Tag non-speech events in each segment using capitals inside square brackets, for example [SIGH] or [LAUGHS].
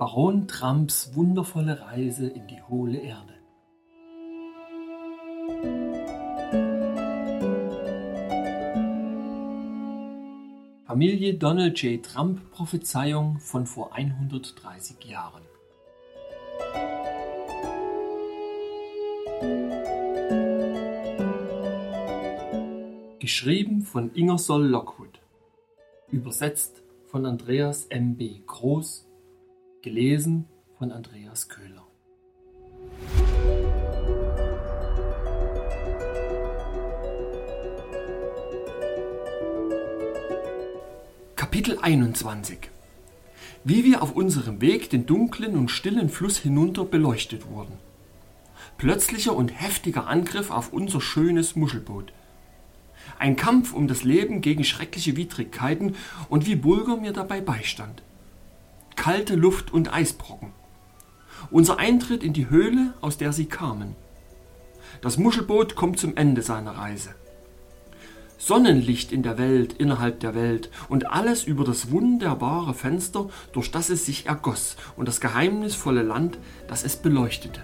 Baron Trumps wundervolle Reise in die hohle Erde. Familie Donald J. Trump Prophezeiung von vor 130 Jahren. Geschrieben von Ingersoll Lockwood. Übersetzt von Andreas M. B. Groß. Gelesen von Andreas Köhler. Kapitel 21 Wie wir auf unserem Weg den dunklen und stillen Fluss hinunter beleuchtet wurden. Plötzlicher und heftiger Angriff auf unser schönes Muschelboot. Ein Kampf um das Leben gegen schreckliche Widrigkeiten und wie Bulger mir dabei beistand. Kalte Luft und Eisbrocken. Unser Eintritt in die Höhle, aus der sie kamen. Das Muschelboot kommt zum Ende seiner Reise. Sonnenlicht in der Welt, innerhalb der Welt und alles über das wunderbare Fenster, durch das es sich ergoss und das geheimnisvolle Land, das es beleuchtete.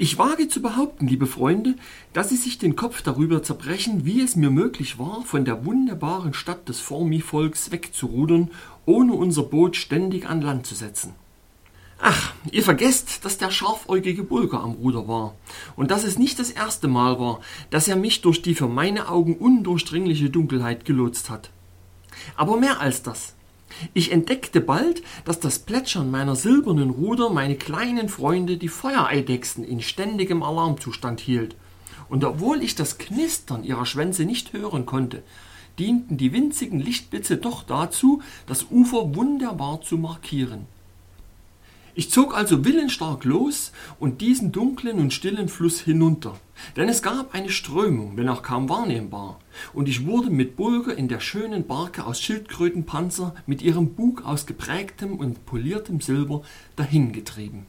Ich wage zu behaupten, liebe Freunde, dass Sie sich den Kopf darüber zerbrechen, wie es mir möglich war, von der wunderbaren Stadt des Formi-Volks wegzurudern, ohne unser Boot ständig an Land zu setzen. Ach, ihr vergesst, dass der scharfäugige Bulger am Ruder war und dass es nicht das erste Mal war, dass er mich durch die für meine Augen undurchdringliche Dunkelheit gelotst hat. Aber mehr als das. Ich entdeckte bald, dass das Plätschern meiner silbernen Ruder meine kleinen Freunde, die Feuereidechsen, in ständigem Alarmzustand hielt. Und obwohl ich das Knistern ihrer Schwänze nicht hören konnte, dienten die winzigen Lichtblitze doch dazu, das Ufer wunderbar zu markieren. Ich zog also willensstark los und diesen dunklen und stillen Fluss hinunter, denn es gab eine Strömung, wenn auch kaum wahrnehmbar, und ich wurde mit Bulger in der schönen Barke aus Schildkrötenpanzer mit ihrem Bug aus geprägtem und poliertem Silber dahingetrieben.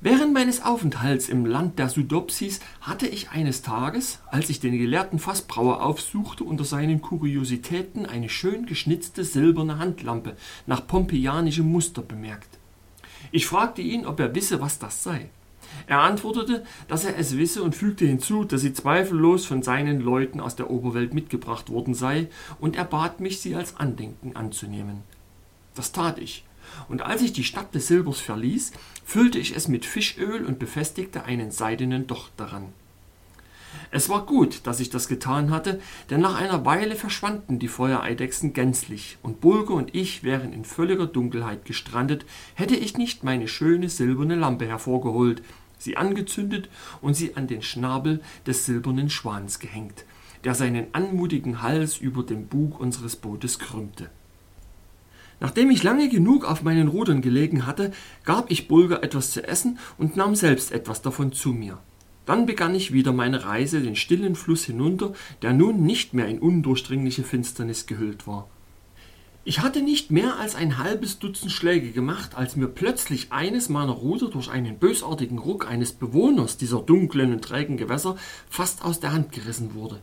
Während meines Aufenthalts im Land der Sudopsis hatte ich eines Tages, als ich den gelehrten Fassbrauer aufsuchte, unter seinen Kuriositäten eine schön geschnitzte silberne Handlampe nach pompeianischem Muster bemerkt. Ich fragte ihn, ob er wisse, was das sei. Er antwortete, dass er es wisse und fügte hinzu, dass sie zweifellos von seinen Leuten aus der Oberwelt mitgebracht worden sei, und er bat mich, sie als Andenken anzunehmen. Das tat ich, und als ich die Stadt des Silbers verließ, füllte ich es mit Fischöl und befestigte einen seidenen Docht daran. Es war gut, dass ich das getan hatte, denn nach einer Weile verschwanden die Feuereidechsen gänzlich, und Bulger und ich wären in völliger Dunkelheit gestrandet, hätte ich nicht meine schöne silberne Lampe hervorgeholt, sie angezündet und sie an den Schnabel des silbernen Schwans gehängt, der seinen anmutigen Hals über dem Bug unseres Bootes krümmte. Nachdem ich lange genug auf meinen Rudern gelegen hatte, gab ich Bulger etwas zu essen und nahm selbst etwas davon zu mir. Dann begann ich wieder meine Reise den stillen Fluss hinunter, der nun nicht mehr in undurchdringliche Finsternis gehüllt war. Ich hatte nicht mehr als ein halbes Dutzend Schläge gemacht, als mir plötzlich eines meiner Ruder durch einen bösartigen Ruck eines Bewohners dieser dunklen und trägen Gewässer fast aus der Hand gerissen wurde.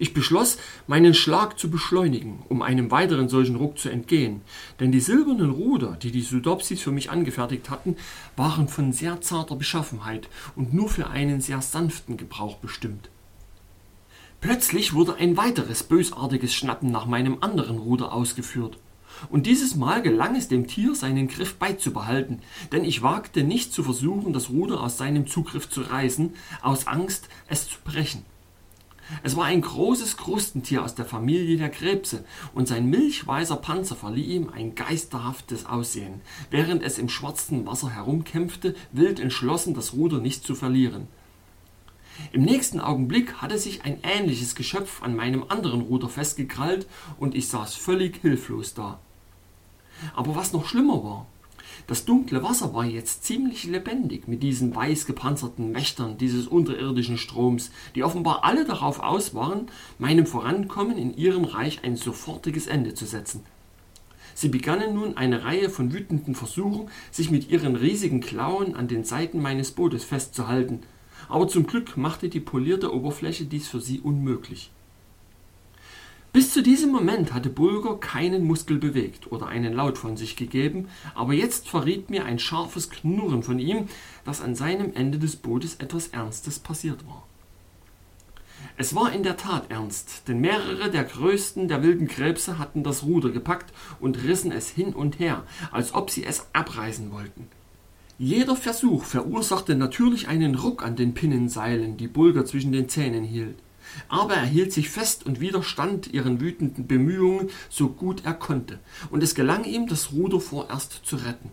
Ich beschloss, meinen Schlag zu beschleunigen, um einem weiteren solchen Ruck zu entgehen, denn die silbernen Ruder, die die Sudopsis für mich angefertigt hatten, waren von sehr zarter Beschaffenheit und nur für einen sehr sanften Gebrauch bestimmt. Plötzlich wurde ein weiteres bösartiges Schnappen nach meinem anderen Ruder ausgeführt. Und dieses Mal gelang es dem Tier, seinen Griff beizubehalten, denn ich wagte nicht zu versuchen, das Ruder aus seinem Zugriff zu reißen, aus Angst, es zu brechen. Es war ein großes Krustentier aus der Familie der Krebse, und sein milchweißer Panzer verlieh ihm ein geisterhaftes Aussehen, während es im schwarzen Wasser herumkämpfte, wild entschlossen, das Ruder nicht zu verlieren. Im nächsten Augenblick hatte sich ein ähnliches Geschöpf an meinem anderen Ruder festgekrallt, und ich saß völlig hilflos da. Aber was noch schlimmer war, das dunkle Wasser war jetzt ziemlich lebendig mit diesen weiß gepanzerten Wächtern dieses unterirdischen Stroms, die offenbar alle darauf aus waren, meinem Vorankommen in ihrem Reich ein sofortiges Ende zu setzen. Sie begannen nun eine Reihe von wütenden Versuchen, sich mit ihren riesigen Klauen an den Seiten meines Bootes festzuhalten, aber zum Glück machte die polierte Oberfläche dies für sie unmöglich. Bis zu diesem Moment hatte Bulger keinen Muskel bewegt oder einen Laut von sich gegeben, aber jetzt verriet mir ein scharfes Knurren von ihm, dass an seinem Ende des Bootes etwas Ernstes passiert war. Es war in der Tat ernst, denn mehrere der größten der wilden Krebse hatten das Ruder gepackt und rissen es hin und her, als ob sie es abreißen wollten. Jeder Versuch verursachte natürlich einen Ruck an den Pinnenseilen, die Bulger zwischen den Zähnen hielt. Aber er hielt sich fest und widerstand ihren wütenden Bemühungen so gut er konnte, und es gelang ihm, das Ruder vorerst zu retten.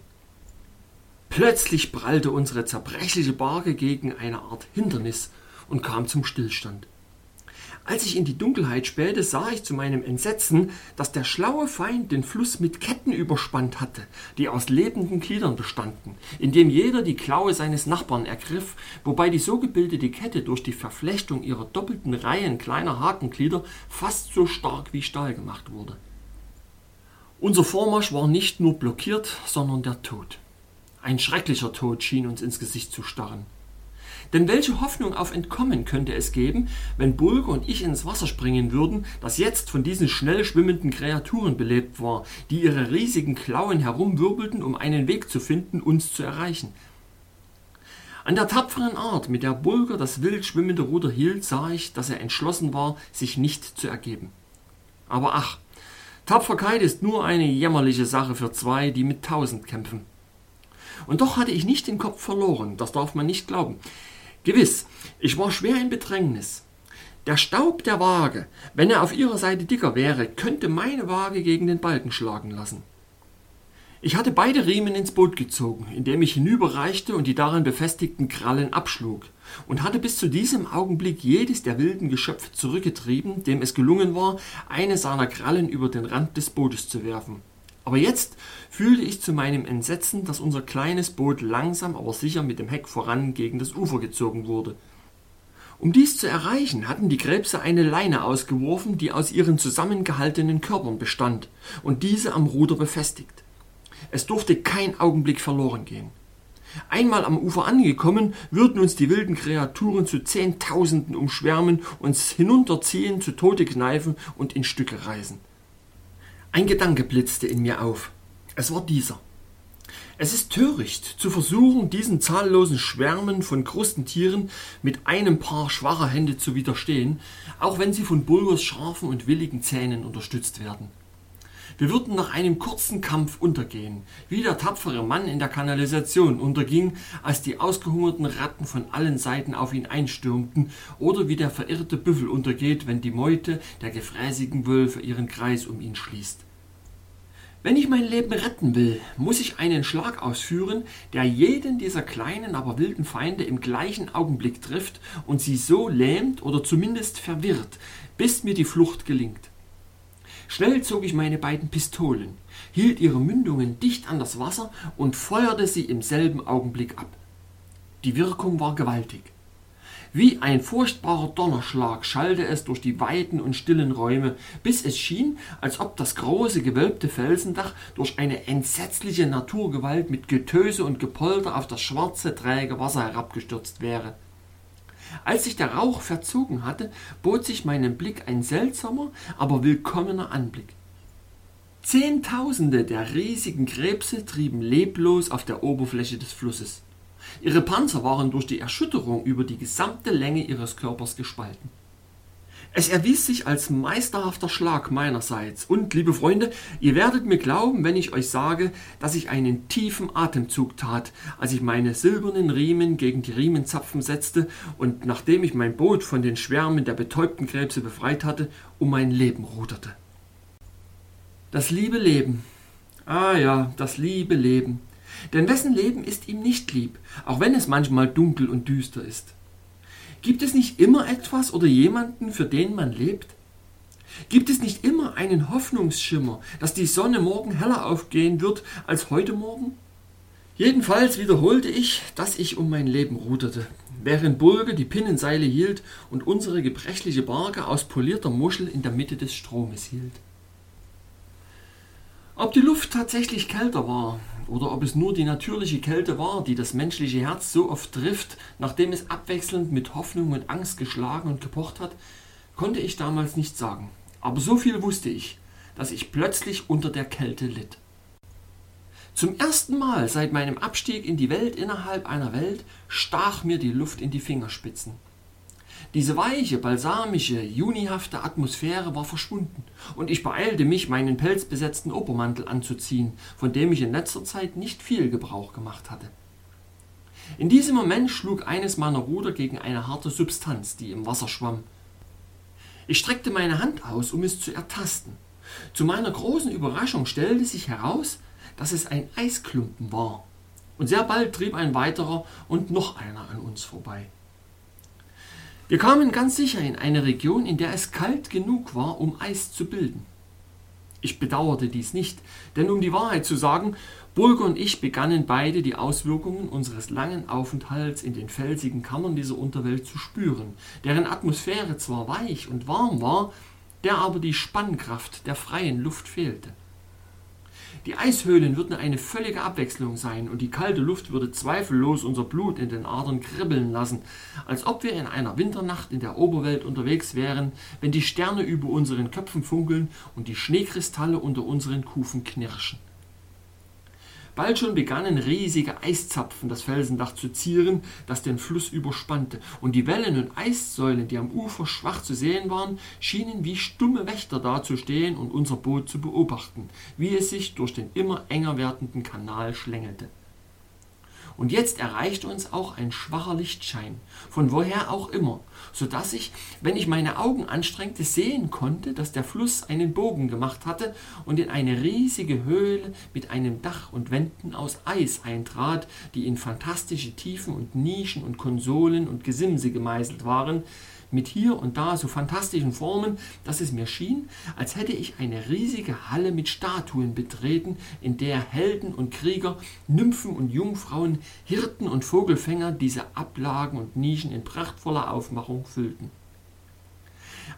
Plötzlich prallte unsere zerbrechliche Barke gegen eine Art Hindernis und kam zum Stillstand. Als ich in die Dunkelheit spähte, sah ich zu meinem Entsetzen, dass der schlaue Feind den Fluss mit Ketten überspannt hatte, die aus lebenden Gliedern bestanden, indem jeder die Klaue seines Nachbarn ergriff, wobei die so gebildete Kette durch die Verflechtung ihrer doppelten Reihen kleiner Hakenglieder fast so stark wie Stahl gemacht wurde. Unser Vormarsch war nicht nur blockiert, sondern der Tod. Ein schrecklicher Tod schien uns ins Gesicht zu starren. Denn welche Hoffnung auf Entkommen könnte es geben, wenn Bulger und ich ins Wasser springen würden, das jetzt von diesen schnell schwimmenden Kreaturen belebt war, die ihre riesigen Klauen herumwirbelten, um einen Weg zu finden, uns zu erreichen? An der tapferen Art, mit der Bulger das wild schwimmende Ruder hielt, sah ich, dass er entschlossen war, sich nicht zu ergeben. Aber ach, Tapferkeit ist nur eine jämmerliche Sache für zwei, die mit tausend kämpfen. Und doch hatte ich nicht den Kopf verloren, das darf man nicht glauben. Gewiss, ich war schwer in Bedrängnis. Der Staub der Waage, wenn er auf ihrer Seite dicker wäre, könnte meine Waage gegen den Balken schlagen lassen. Ich hatte beide Riemen ins Boot gezogen, indem ich hinüberreichte und die darin befestigten Krallen abschlug, und hatte bis zu diesem Augenblick jedes der wilden Geschöpfe zurückgetrieben, dem es gelungen war, eine seiner Krallen über den Rand des Bootes zu werfen. Aber jetzt fühlte ich zu meinem Entsetzen, dass unser kleines Boot langsam aber sicher mit dem Heck voran gegen das Ufer gezogen wurde. Um dies zu erreichen, hatten die Krebse eine Leine ausgeworfen, die aus ihren zusammengehaltenen Körpern bestand und diese am Ruder befestigt. Es durfte kein Augenblick verloren gehen. Einmal am Ufer angekommen, würden uns die wilden Kreaturen zu Zehntausenden umschwärmen, uns hinunterziehen, zu Tode kneifen und in Stücke reißen. Ein Gedanke blitzte in mir auf. Es war dieser. Es ist töricht zu versuchen, diesen zahllosen Schwärmen von Krustentieren mit einem Paar schwacher Hände zu widerstehen, auch wenn sie von Bulgers scharfen und willigen Zähnen unterstützt werden. Wir würden nach einem kurzen Kampf untergehen, wie der tapfere Mann in der Kanalisation unterging, als die ausgehungerten Ratten von allen Seiten auf ihn einstürmten, oder wie der verirrte Büffel untergeht, wenn die Meute der gefräßigen Wölfe ihren Kreis um ihn schließt. Wenn ich mein Leben retten will, muss ich einen Schlag ausführen, der jeden dieser kleinen, aber wilden Feinde im gleichen Augenblick trifft und sie so lähmt oder zumindest verwirrt, bis mir die Flucht gelingt. Schnell zog ich meine beiden Pistolen, hielt ihre Mündungen dicht an das Wasser und feuerte sie im selben Augenblick ab. Die Wirkung war gewaltig. Wie ein furchtbarer Donnerschlag schallte es durch die weiten und stillen Räume, bis es schien, als ob das große gewölbte Felsendach durch eine entsetzliche Naturgewalt mit Getöse und Gepolter auf das schwarze, träge Wasser herabgestürzt wäre. Als sich der Rauch verzogen hatte, bot sich meinem Blick ein seltsamer, aber willkommener Anblick. Zehntausende der riesigen Krebse trieben leblos auf der Oberfläche des Flusses. Ihre Panzer waren durch die Erschütterung über die gesamte Länge ihres Körpers gespalten. Es erwies sich als meisterhafter Schlag meinerseits. Und, liebe Freunde, ihr werdet mir glauben, wenn ich euch sage, dass ich einen tiefen Atemzug tat, als ich meine silbernen Riemen gegen die Riemenzapfen setzte und nachdem ich mein Boot von den Schwärmen der betäubten Krebse befreit hatte, um mein Leben ruderte. Das liebe Leben. Ah ja, das liebe Leben. Denn wessen Leben ist ihm nicht lieb, auch wenn es manchmal dunkel und düster ist? Gibt es nicht immer etwas oder jemanden, für den man lebt? Gibt es nicht immer einen Hoffnungsschimmer, dass die Sonne morgen heller aufgehen wird als heute Morgen? Jedenfalls wiederholte ich, dass ich um mein Leben ruderte, während Bulge die Pinnenseile hielt und unsere gebrechliche Barke aus polierter Muschel in der Mitte des Stromes hielt. Ob die Luft tatsächlich kälter war oder ob es nur die natürliche Kälte war, die das menschliche Herz so oft trifft, nachdem es abwechselnd mit Hoffnung und Angst geschlagen und gepocht hat, konnte ich damals nicht sagen. Aber so viel wusste ich, dass ich plötzlich unter der Kälte litt. Zum ersten Mal seit meinem Abstieg in die Welt innerhalb einer Welt stach mir die Luft in die Fingerspitzen. Diese weiche, balsamische, junihafte Atmosphäre war verschwunden, und ich beeilte mich, meinen pelzbesetzten Obermantel anzuziehen, von dem ich in letzter Zeit nicht viel Gebrauch gemacht hatte. In diesem Moment schlug eines meiner Ruder gegen eine harte Substanz, die im Wasser schwamm. Ich streckte meine Hand aus, um es zu ertasten. Zu meiner großen Überraschung stellte sich heraus, dass es ein Eisklumpen war. Und sehr bald trieb ein weiterer und noch einer an uns vorbei. Wir kamen ganz sicher in eine Region, in der es kalt genug war, um Eis zu bilden. Ich bedauerte dies nicht, denn um die Wahrheit zu sagen, Bulger und ich begannen beide die Auswirkungen unseres langen Aufenthalts in den felsigen Kammern dieser Unterwelt zu spüren, deren Atmosphäre zwar weich und warm war, der aber die Spannkraft der freien Luft fehlte. Die Eishöhlen würden eine völlige Abwechslung sein und die kalte Luft würde zweifellos unser Blut in den Adern kribbeln lassen, als ob wir in einer Winternacht in der Oberwelt unterwegs wären, wenn die Sterne über unseren Köpfen funkeln und die Schneekristalle unter unseren Kufen knirschen. Bald schon begannen riesige Eiszapfen das Felsendach zu zieren, das den Fluss überspannte, und die Wellen und Eissäulen, die am Ufer schwach zu sehen waren, schienen wie stumme Wächter dazustehen und unser Boot zu beobachten, wie es sich durch den immer enger werdenden Kanal schlängelte. Und jetzt erreichte uns auch ein schwacher Lichtschein, von woher auch immer, so dass ich, wenn ich meine Augen anstrengte, sehen konnte, dass der Fluss einen Bogen gemacht hatte und in eine riesige Höhle mit einem Dach und Wänden aus Eis eintrat, die in fantastische Tiefen und Nischen und Konsolen und Gesimse gemeißelt waren, mit hier und da so fantastischen Formen, dass es mir schien, als hätte ich eine riesige Halle mit Statuen betreten, in der Helden und Krieger, Nymphen und Jungfrauen, Hirten und Vogelfänger diese Ablagen und Nischen in prachtvoller Aufmachung füllten.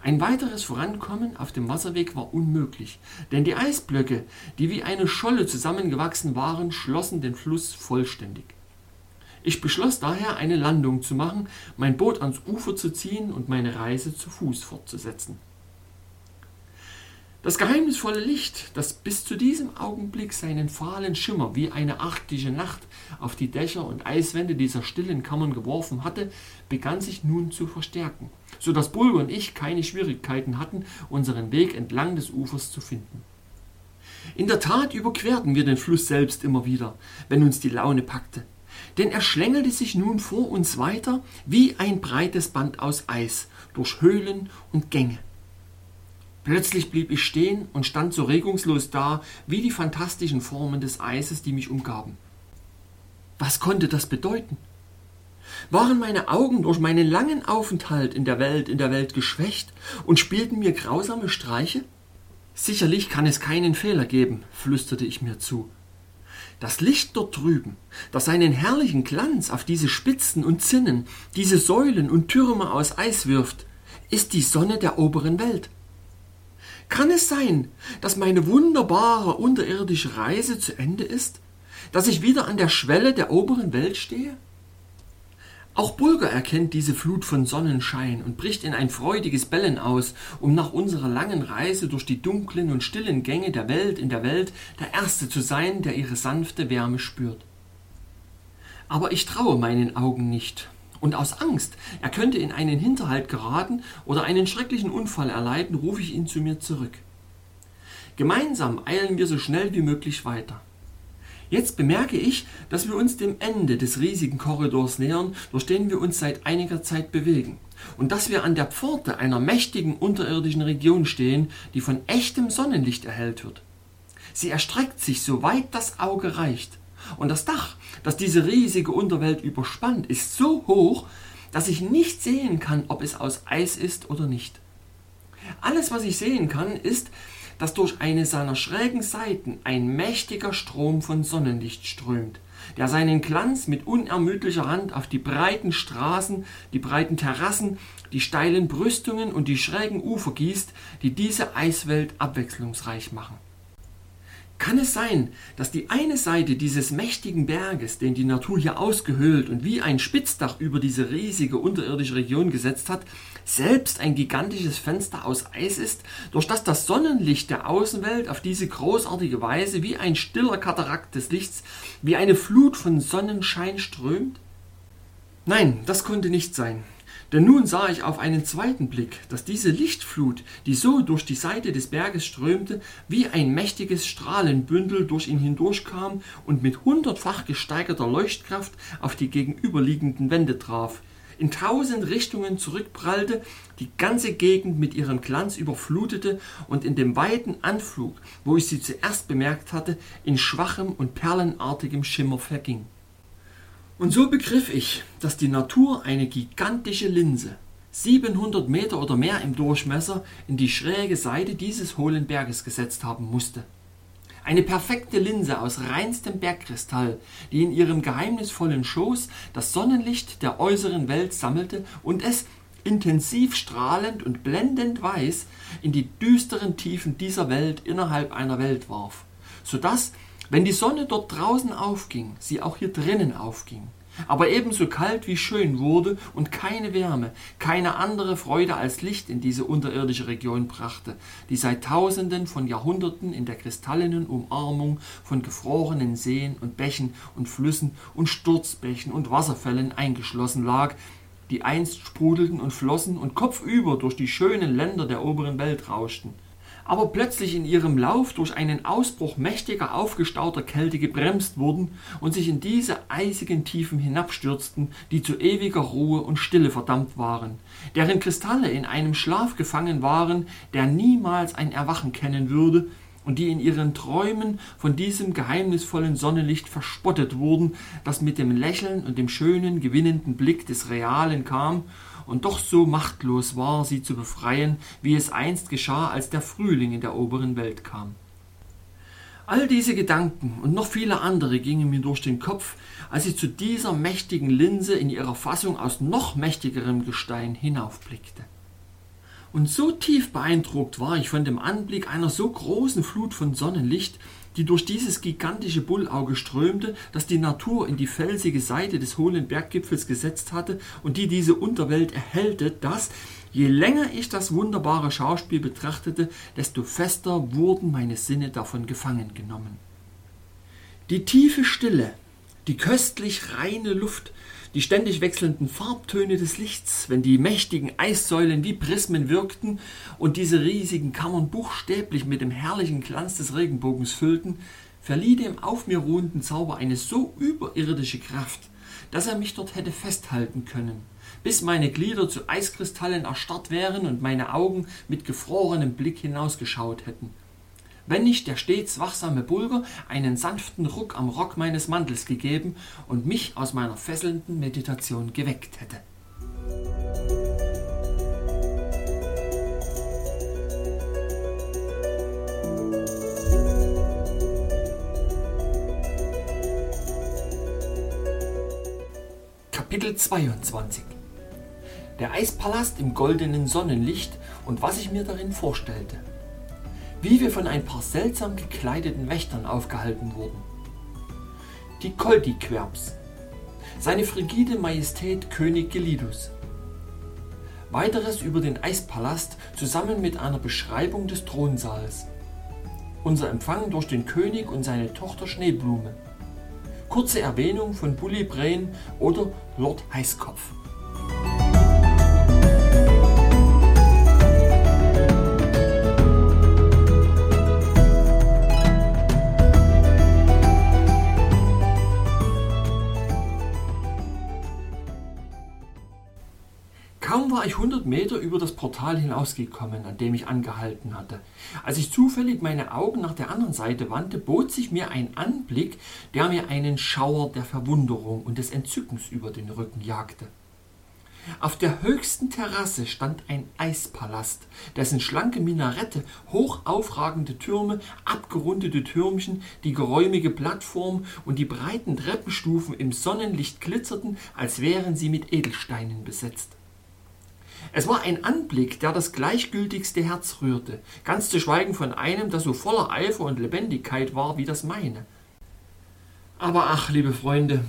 Ein weiteres Vorankommen auf dem Wasserweg war unmöglich, denn die Eisblöcke, die wie eine Scholle zusammengewachsen waren, schlossen den Fluss vollständig. Ich beschloss daher, eine Landung zu machen, mein Boot ans Ufer zu ziehen und meine Reise zu Fuß fortzusetzen. Das geheimnisvolle Licht, das bis zu diesem Augenblick seinen fahlen Schimmer wie eine arktische Nacht auf die Dächer und Eiswände dieser stillen Kammern geworfen hatte, begann sich nun zu verstärken, so dass Bulger und ich keine Schwierigkeiten hatten, unseren Weg entlang des Ufers zu finden. In der Tat überquerten wir den Fluss selbst immer wieder, wenn uns die Laune packte denn er schlängelte sich nun vor uns weiter wie ein breites Band aus Eis durch Höhlen und Gänge. Plötzlich blieb ich stehen und stand so regungslos da wie die fantastischen Formen des Eises, die mich umgaben. Was konnte das bedeuten? Waren meine Augen durch meinen langen Aufenthalt in der Welt in der Welt geschwächt und spielten mir grausame Streiche? Sicherlich kann es keinen Fehler geben, flüsterte ich mir zu. Das Licht dort drüben, das seinen herrlichen Glanz auf diese Spitzen und Zinnen, diese Säulen und Türme aus Eis wirft, ist die Sonne der oberen Welt. Kann es sein, dass meine wunderbare unterirdische Reise zu Ende ist, dass ich wieder an der Schwelle der oberen Welt stehe? Auch Bulger erkennt diese Flut von Sonnenschein und bricht in ein freudiges Bellen aus, um nach unserer langen Reise durch die dunklen und stillen Gänge der Welt in der Welt der Erste zu sein, der ihre sanfte Wärme spürt. Aber ich traue meinen Augen nicht, und aus Angst, er könnte in einen Hinterhalt geraten oder einen schrecklichen Unfall erleiden, rufe ich ihn zu mir zurück. Gemeinsam eilen wir so schnell wie möglich weiter. Jetzt bemerke ich, dass wir uns dem Ende des riesigen Korridors nähern, durch den wir uns seit einiger Zeit bewegen, und dass wir an der Pforte einer mächtigen unterirdischen Region stehen, die von echtem Sonnenlicht erhellt wird. Sie erstreckt sich, so weit das Auge reicht, und das Dach, das diese riesige Unterwelt überspannt, ist so hoch, dass ich nicht sehen kann, ob es aus Eis ist oder nicht. Alles, was ich sehen kann, ist, dass durch eine seiner schrägen Seiten ein mächtiger Strom von Sonnenlicht strömt, der seinen Glanz mit unermüdlicher Hand auf die breiten Straßen, die breiten Terrassen, die steilen Brüstungen und die schrägen Ufer gießt, die diese Eiswelt abwechslungsreich machen. Kann es sein, dass die eine Seite dieses mächtigen Berges, den die Natur hier ausgehöhlt und wie ein Spitzdach über diese riesige unterirdische Region gesetzt hat, selbst ein gigantisches Fenster aus Eis ist, durch das das Sonnenlicht der Außenwelt auf diese großartige Weise wie ein stiller Katarakt des Lichts, wie eine Flut von Sonnenschein strömt? Nein, das konnte nicht sein. Denn nun sah ich auf einen zweiten Blick, dass diese Lichtflut, die so durch die Seite des Berges strömte, wie ein mächtiges Strahlenbündel durch ihn hindurchkam und mit hundertfach gesteigerter Leuchtkraft auf die gegenüberliegenden Wände traf, in tausend Richtungen zurückprallte, die ganze Gegend mit ihrem Glanz überflutete und in dem weiten Anflug, wo ich sie zuerst bemerkt hatte, in schwachem und perlenartigem Schimmer verging. Und so begriff ich, dass die Natur eine gigantische Linse, 700 Meter oder mehr im Durchmesser, in die schräge Seite dieses hohlen Berges gesetzt haben musste. Eine perfekte Linse aus reinstem Bergkristall, die in ihrem geheimnisvollen Schoß das Sonnenlicht der äußeren Welt sammelte und es, intensiv strahlend und blendend weiß, in die düsteren Tiefen dieser Welt innerhalb einer Welt warf, so dass wenn die Sonne dort draußen aufging, sie auch hier drinnen aufging, aber ebenso kalt wie schön wurde und keine Wärme, keine andere Freude als Licht in diese unterirdische Region brachte, die seit Tausenden von Jahrhunderten in der kristallenen Umarmung von gefrorenen Seen und Bächen und Flüssen und Sturzbächen und Wasserfällen eingeschlossen lag, die einst sprudelten und flossen und kopfüber durch die schönen Länder der oberen Welt rauschten aber plötzlich in ihrem Lauf durch einen Ausbruch mächtiger aufgestauter Kälte gebremst wurden und sich in diese eisigen Tiefen hinabstürzten, die zu ewiger Ruhe und Stille verdammt waren, deren Kristalle in einem Schlaf gefangen waren, der niemals ein Erwachen kennen würde, und die in ihren Träumen von diesem geheimnisvollen Sonnenlicht verspottet wurden, das mit dem Lächeln und dem schönen, gewinnenden Blick des Realen kam und doch so machtlos war, sie zu befreien, wie es einst geschah, als der Frühling in der oberen Welt kam. All diese Gedanken und noch viele andere gingen mir durch den Kopf, als ich zu dieser mächtigen Linse in ihrer Fassung aus noch mächtigerem Gestein hinaufblickte. Und so tief beeindruckt war ich von dem Anblick einer so großen Flut von Sonnenlicht, die durch dieses gigantische Bullauge strömte, das die Natur in die felsige Seite des hohlen Berggipfels gesetzt hatte und die diese Unterwelt erhellte, dass, je länger ich das wunderbare Schauspiel betrachtete, desto fester wurden meine Sinne davon gefangen genommen. Die tiefe Stille, die köstlich reine Luft, die ständig wechselnden Farbtöne des Lichts, wenn die mächtigen Eissäulen wie Prismen wirkten und diese riesigen Kammern buchstäblich mit dem herrlichen Glanz des Regenbogens füllten, verlieh dem auf mir ruhenden Zauber eine so überirdische Kraft, dass er mich dort hätte festhalten können, bis meine Glieder zu Eiskristallen erstarrt wären und meine Augen mit gefrorenem Blick hinausgeschaut hätten wenn nicht der stets wachsame Bulger einen sanften Ruck am Rock meines Mantels gegeben und mich aus meiner fesselnden Meditation geweckt hätte. Kapitel 22 Der Eispalast im goldenen Sonnenlicht und was ich mir darin vorstellte wie wir von ein paar seltsam gekleideten Wächtern aufgehalten wurden. Die Koldiquerbs, seine frigide Majestät König Gelidus. Weiteres über den Eispalast zusammen mit einer Beschreibung des Thronsaals. Unser Empfang durch den König und seine Tochter Schneeblume. Kurze Erwähnung von Bully Brain oder Lord Heißkopf. War ich 100 Meter über das Portal hinausgekommen, an dem ich angehalten hatte. Als ich zufällig meine Augen nach der anderen Seite wandte, bot sich mir ein Anblick, der mir einen Schauer der Verwunderung und des Entzückens über den Rücken jagte. Auf der höchsten Terrasse stand ein Eispalast, dessen schlanke Minarette, hoch aufragende Türme, abgerundete Türmchen, die geräumige Plattform und die breiten Treppenstufen im Sonnenlicht glitzerten, als wären sie mit Edelsteinen besetzt. Es war ein Anblick, der das gleichgültigste Herz rührte, ganz zu schweigen von einem, das so voller Eifer und Lebendigkeit war wie das meine. Aber ach, liebe Freunde,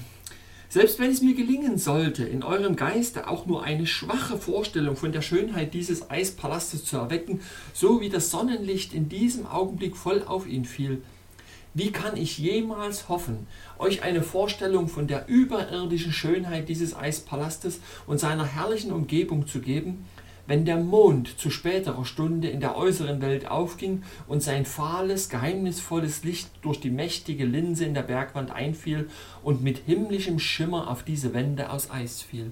selbst wenn es mir gelingen sollte, in eurem Geiste auch nur eine schwache Vorstellung von der Schönheit dieses Eispalastes zu erwecken, so wie das Sonnenlicht in diesem Augenblick voll auf ihn fiel, wie kann ich jemals hoffen, euch eine Vorstellung von der überirdischen Schönheit dieses Eispalastes und seiner herrlichen Umgebung zu geben, wenn der Mond zu späterer Stunde in der äußeren Welt aufging und sein fahles, geheimnisvolles Licht durch die mächtige Linse in der Bergwand einfiel und mit himmlischem Schimmer auf diese Wände aus Eis fiel.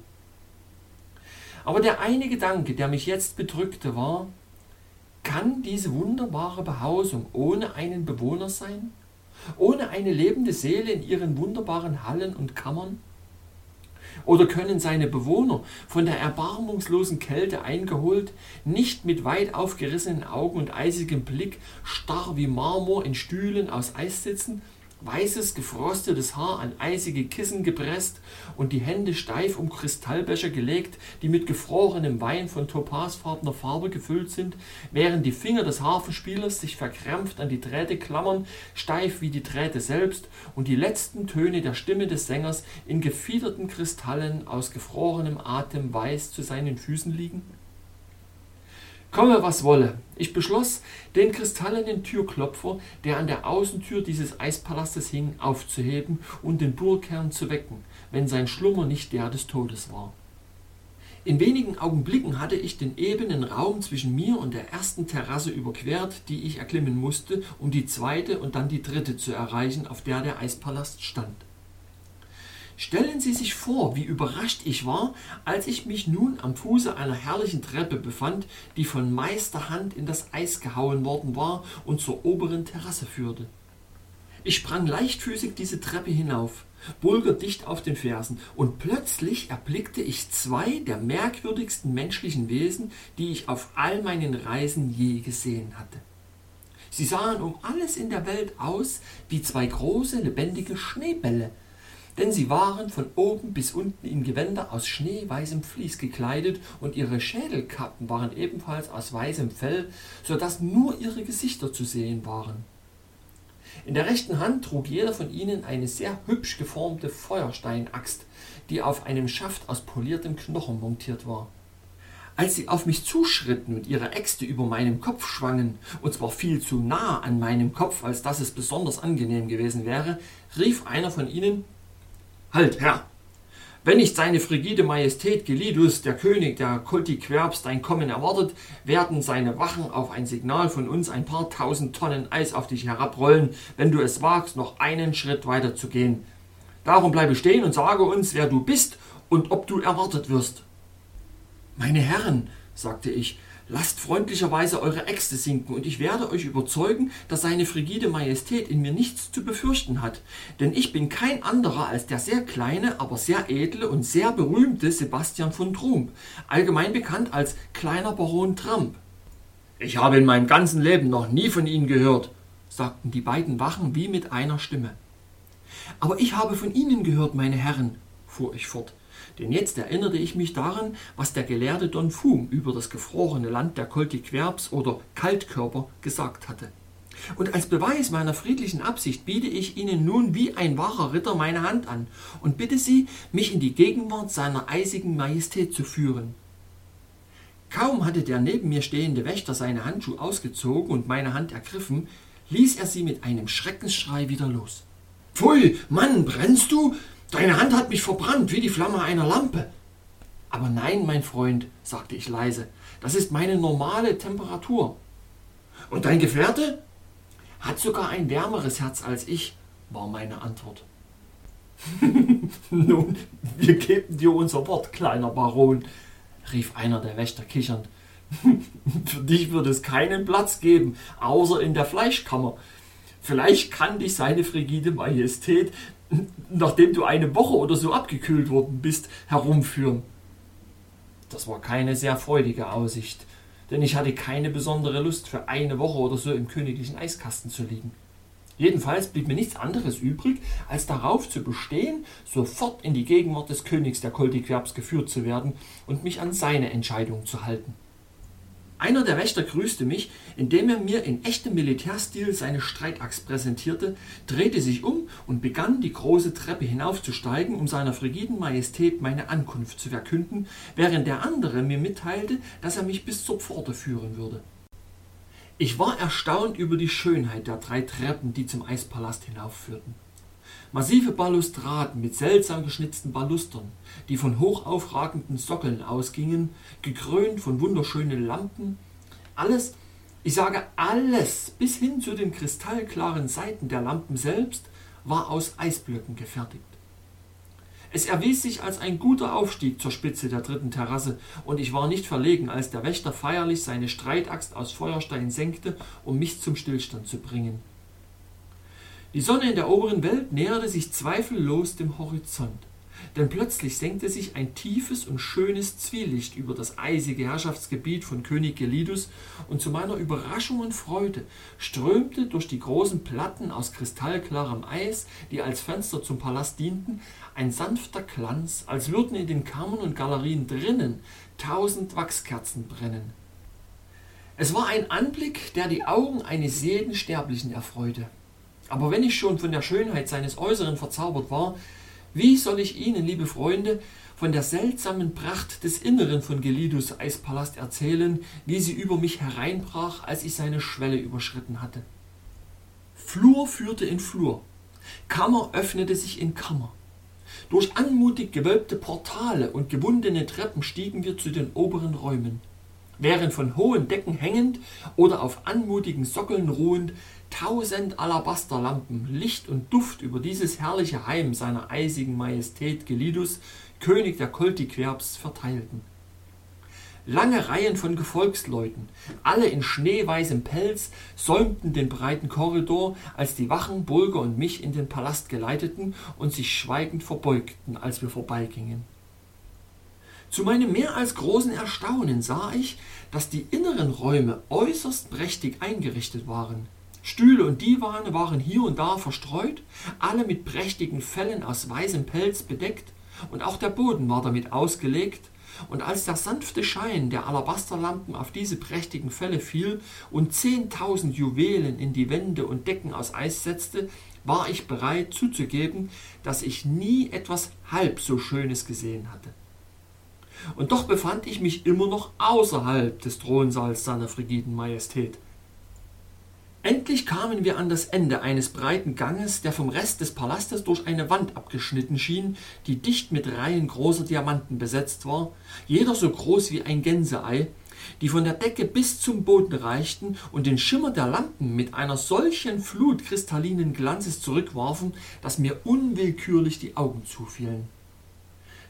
Aber der eine Gedanke, der mich jetzt bedrückte, war, kann diese wunderbare Behausung ohne einen Bewohner sein? Ohne eine lebende Seele in ihren wunderbaren Hallen und Kammern? Oder können seine Bewohner, von der erbarmungslosen Kälte eingeholt, nicht mit weit aufgerissenen Augen und eisigem Blick starr wie Marmor in Stühlen aus Eis sitzen, weißes, gefrostetes Haar an eisige Kissen gepresst und die Hände steif um Kristallbecher gelegt, die mit gefrorenem Wein von topasfarbener Farbe gefüllt sind, während die Finger des Harfenspielers sich verkrampft an die Drähte klammern, steif wie die Drähte selbst, und die letzten Töne der Stimme des Sängers in gefiederten Kristallen aus gefrorenem Atem weiß zu seinen Füßen liegen? Komme, was wolle. Ich beschloss, den kristallenen Türklopfer, der an der Außentür dieses Eispalastes hing, aufzuheben und den Burgherrn zu wecken, wenn sein Schlummer nicht der des Todes war. In wenigen Augenblicken hatte ich den ebenen Raum zwischen mir und der ersten Terrasse überquert, die ich erklimmen musste, um die zweite und dann die dritte zu erreichen, auf der der Eispalast stand. Stellen Sie sich vor, wie überrascht ich war, als ich mich nun am Fuße einer herrlichen Treppe befand, die von Meisterhand in das Eis gehauen worden war und zur oberen Terrasse führte. Ich sprang leichtfüßig diese Treppe hinauf, Bulger dicht auf den Fersen, und plötzlich erblickte ich zwei der merkwürdigsten menschlichen Wesen, die ich auf all meinen Reisen je gesehen hatte. Sie sahen um alles in der Welt aus wie zwei große lebendige Schneebälle, denn sie waren von oben bis unten in Gewänder aus schneeweißem Vlies gekleidet und ihre Schädelkappen waren ebenfalls aus weißem Fell, so dass nur ihre Gesichter zu sehen waren. In der rechten Hand trug jeder von ihnen eine sehr hübsch geformte Feuersteinaxt, die auf einem Schaft aus poliertem Knochen montiert war. Als sie auf mich zuschritten und ihre Äxte über meinem Kopf schwangen, und zwar viel zu nah an meinem Kopf, als dass es besonders angenehm gewesen wäre, rief einer von ihnen Halt, Herr! Wenn nicht seine frigide Majestät Gelidus, der König der Koltiquerbs, dein Kommen erwartet, werden seine Wachen auf ein Signal von uns ein paar tausend Tonnen Eis auf dich herabrollen, wenn du es wagst, noch einen Schritt weiter zu gehen. Darum bleibe stehen und sage uns, wer du bist und ob du erwartet wirst. Meine Herren, sagte ich, Lasst freundlicherweise eure Äxte sinken, und ich werde euch überzeugen, dass seine frigide Majestät in mir nichts zu befürchten hat. Denn ich bin kein anderer als der sehr kleine, aber sehr edle und sehr berühmte Sebastian von Trump, allgemein bekannt als kleiner Baron Trump. Ich habe in meinem ganzen Leben noch nie von Ihnen gehört, sagten die beiden Wachen wie mit einer Stimme. Aber ich habe von Ihnen gehört, meine Herren, fuhr ich fort. Denn jetzt erinnerte ich mich daran, was der Gelehrte Don Fum über das gefrorene Land der Koltiquerbs oder Kaltkörper gesagt hatte. Und als Beweis meiner friedlichen Absicht biete ich Ihnen nun wie ein wahrer Ritter meine Hand an und bitte Sie, mich in die Gegenwart seiner eisigen Majestät zu führen. Kaum hatte der neben mir stehende Wächter seine Handschuhe ausgezogen und meine Hand ergriffen, ließ er sie mit einem Schreckensschrei wieder los. Pfui, Mann, brennst du? Deine Hand hat mich verbrannt wie die Flamme einer Lampe. Aber nein, mein Freund, sagte ich leise, das ist meine normale Temperatur. Und dein Gefährte? Hat sogar ein wärmeres Herz als ich, war meine Antwort. [LAUGHS] Nun, wir geben dir unser Wort, kleiner Baron, rief einer der Wächter kichernd. [LAUGHS] Für dich wird es keinen Platz geben, außer in der Fleischkammer. Vielleicht kann dich seine frigide Majestät nachdem du eine Woche oder so abgekühlt worden bist, herumführen. Das war keine sehr freudige Aussicht, denn ich hatte keine besondere Lust, für eine Woche oder so im königlichen Eiskasten zu liegen. Jedenfalls blieb mir nichts anderes übrig, als darauf zu bestehen, sofort in die Gegenwart des Königs der Koldiquerbs geführt zu werden und mich an seine Entscheidung zu halten. Einer der Wächter grüßte mich, indem er mir in echtem Militärstil seine Streitaxt präsentierte, drehte sich um und begann, die große Treppe hinaufzusteigen, um seiner frigiden Majestät meine Ankunft zu verkünden, während der andere mir mitteilte, dass er mich bis zur Pforte führen würde. Ich war erstaunt über die Schönheit der drei Treppen, die zum Eispalast hinaufführten. Massive Balustraden mit seltsam geschnitzten Balustern, die von hoch aufragenden Sockeln ausgingen, gekrönt von wunderschönen Lampen, alles, ich sage alles, bis hin zu den kristallklaren Seiten der Lampen selbst, war aus Eisblöcken gefertigt. Es erwies sich als ein guter Aufstieg zur Spitze der dritten Terrasse, und ich war nicht verlegen, als der Wächter feierlich seine Streitaxt aus Feuerstein senkte, um mich zum Stillstand zu bringen. Die Sonne in der oberen Welt näherte sich zweifellos dem Horizont, denn plötzlich senkte sich ein tiefes und schönes Zwielicht über das eisige Herrschaftsgebiet von König Gelidus, und zu meiner Überraschung und Freude strömte durch die großen Platten aus kristallklarem Eis, die als Fenster zum Palast dienten, ein sanfter Glanz, als würden in den Kammern und Galerien drinnen tausend Wachskerzen brennen. Es war ein Anblick, der die Augen eines jeden Sterblichen erfreute. Aber wenn ich schon von der Schönheit seines Äußeren verzaubert war, wie soll ich Ihnen, liebe Freunde, von der seltsamen Pracht des Inneren von Gelidus Eispalast erzählen, wie sie über mich hereinbrach, als ich seine Schwelle überschritten hatte. Flur führte in Flur, Kammer öffnete sich in Kammer. Durch anmutig gewölbte Portale und gewundene Treppen stiegen wir zu den oberen Räumen. Während von hohen Decken hängend oder auf anmutigen Sockeln ruhend tausend Alabasterlampen Licht und Duft über dieses herrliche Heim seiner eisigen Majestät Gelidus, König der Koltiquerbs, verteilten. Lange Reihen von Gefolgsleuten, alle in schneeweißem Pelz, säumten den breiten Korridor, als die Wachen Bulger und mich in den Palast geleiteten und sich schweigend verbeugten, als wir vorbeigingen. Zu meinem mehr als großen Erstaunen sah ich, dass die inneren Räume äußerst prächtig eingerichtet waren. Stühle und Divane waren hier und da verstreut, alle mit prächtigen Fellen aus weißem Pelz bedeckt, und auch der Boden war damit ausgelegt, und als der sanfte Schein der Alabasterlampen auf diese prächtigen Felle fiel und zehntausend Juwelen in die Wände und Decken aus Eis setzte, war ich bereit zuzugeben, dass ich nie etwas halb so Schönes gesehen hatte. Und doch befand ich mich immer noch außerhalb des Thronsaals seiner frigiden Majestät. Endlich kamen wir an das Ende eines breiten Ganges, der vom Rest des Palastes durch eine Wand abgeschnitten schien, die dicht mit Reihen großer Diamanten besetzt war, jeder so groß wie ein Gänseei, die von der Decke bis zum Boden reichten und den Schimmer der Lampen mit einer solchen Flut kristallinen Glanzes zurückwarfen, dass mir unwillkürlich die Augen zufielen.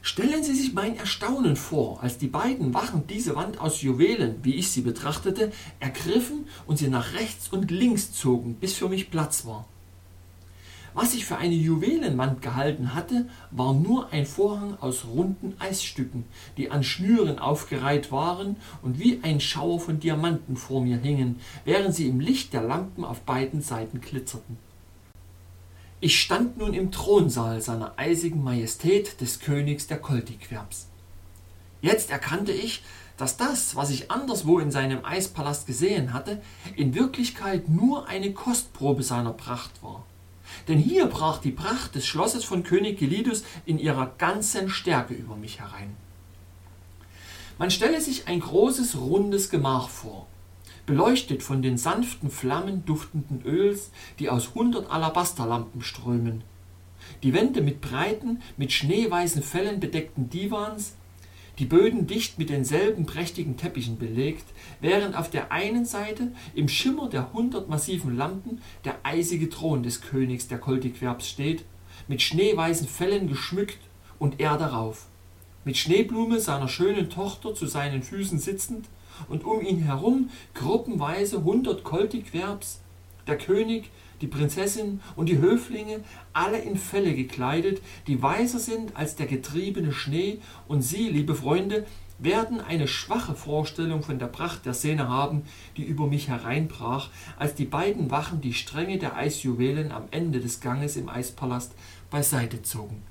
Stellen Sie sich mein Erstaunen vor, als die beiden Wachen diese Wand aus Juwelen, wie ich sie betrachtete, ergriffen und sie nach rechts und links zogen, bis für mich Platz war. Was ich für eine Juwelenwand gehalten hatte, war nur ein Vorhang aus runden Eisstücken, die an Schnüren aufgereiht waren und wie ein Schauer von Diamanten vor mir hingen, während sie im Licht der Lampen auf beiden Seiten glitzerten. Ich stand nun im Thronsaal seiner eisigen Majestät des Königs der Koltiquerbs. Jetzt erkannte ich, dass das, was ich anderswo in seinem Eispalast gesehen hatte, in Wirklichkeit nur eine Kostprobe seiner Pracht war. Denn hier brach die Pracht des Schlosses von König Gelidus in ihrer ganzen Stärke über mich herein. Man stelle sich ein großes rundes Gemach vor, beleuchtet von den sanften Flammen duftenden Öls, die aus hundert Alabasterlampen strömen. Die Wände mit breiten, mit schneeweißen Fellen bedeckten Divans, die Böden dicht mit denselben prächtigen Teppichen belegt, während auf der einen Seite im Schimmer der hundert massiven Lampen der eisige Thron des Königs der Koltiquerbs steht, mit schneeweißen Fellen geschmückt und er darauf, mit Schneeblume seiner schönen Tochter zu seinen Füßen sitzend und um ihn herum gruppenweise hundert Koltigwerbs, der König, die Prinzessin und die Höflinge, alle in Felle gekleidet, die weißer sind als der getriebene Schnee, und sie, liebe Freunde, werden eine schwache Vorstellung von der Pracht der Szene haben, die über mich hereinbrach, als die beiden Wachen die Stränge der Eisjuwelen am Ende des Ganges im Eispalast beiseite zogen.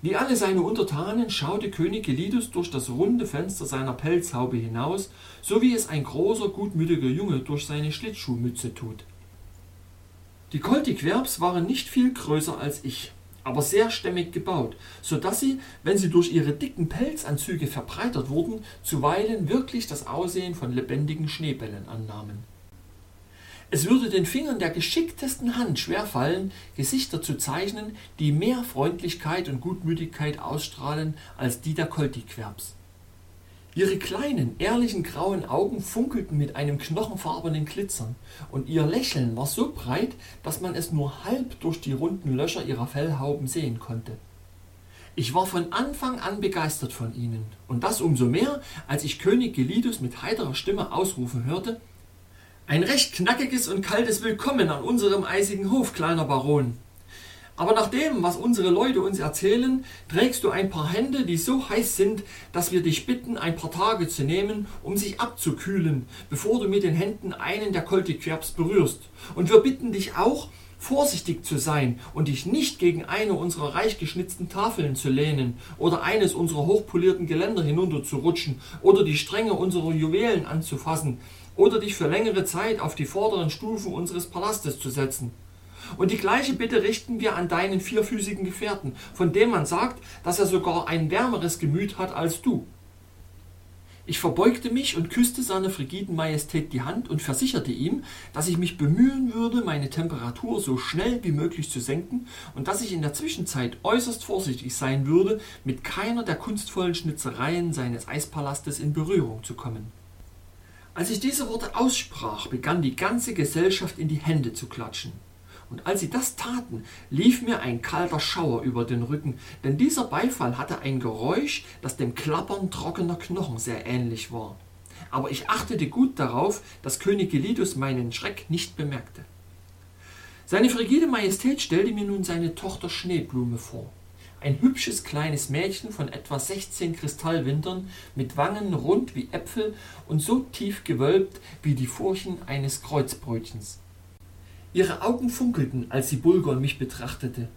Wie alle seine Untertanen schaute König Gelidus durch das runde Fenster seiner Pelzhaube hinaus, so wie es ein großer, gutmütiger Junge durch seine Schlittschuhmütze tut. Die Koltikwerbs waren nicht viel größer als ich, aber sehr stämmig gebaut, so dass sie, wenn sie durch ihre dicken Pelzanzüge verbreitert wurden, zuweilen wirklich das Aussehen von lebendigen Schneebällen annahmen. Es würde den Fingern der geschicktesten Hand schwerfallen, Gesichter zu zeichnen, die mehr Freundlichkeit und Gutmütigkeit ausstrahlen als die der Koltiquerbs. Ihre kleinen, ehrlichen grauen Augen funkelten mit einem knochenfarbenen Glitzern, und ihr Lächeln war so breit, dass man es nur halb durch die runden Löcher ihrer Fellhauben sehen konnte. Ich war von Anfang an begeistert von ihnen, und das umso mehr, als ich König Gelidus mit heiterer Stimme ausrufen hörte ein recht knackiges und kaltes Willkommen an unserem eisigen Hof, kleiner Baron. Aber nach dem, was unsere Leute uns erzählen, trägst du ein paar Hände, die so heiß sind, dass wir dich bitten, ein paar Tage zu nehmen, um sich abzukühlen, bevor du mit den Händen einen der Koltiquerbs berührst. Und wir bitten dich auch, vorsichtig zu sein und dich nicht gegen eine unserer reich geschnitzten Tafeln zu lehnen oder eines unserer hochpolierten Geländer hinunterzurutschen oder die Stränge unserer Juwelen anzufassen, oder dich für längere Zeit auf die vorderen Stufen unseres Palastes zu setzen. Und die gleiche Bitte richten wir an deinen vierfüßigen Gefährten, von dem man sagt, dass er sogar ein wärmeres Gemüt hat als du. Ich verbeugte mich und küsste seiner frigiden Majestät die Hand und versicherte ihm, dass ich mich bemühen würde, meine Temperatur so schnell wie möglich zu senken und dass ich in der Zwischenzeit äußerst vorsichtig sein würde, mit keiner der kunstvollen Schnitzereien seines Eispalastes in Berührung zu kommen. Als ich diese Worte aussprach, begann die ganze Gesellschaft in die Hände zu klatschen. Und als sie das taten, lief mir ein kalter Schauer über den Rücken, denn dieser Beifall hatte ein Geräusch, das dem Klappern trockener Knochen sehr ähnlich war. Aber ich achtete gut darauf, dass König Gelidus meinen Schreck nicht bemerkte. Seine frigide Majestät stellte mir nun seine Tochter Schneeblume vor ein hübsches kleines Mädchen von etwa 16 Kristallwintern, mit Wangen rund wie Äpfel und so tief gewölbt wie die Furchen eines Kreuzbrötchens. Ihre Augen funkelten, als sie Bulgon mich betrachtete,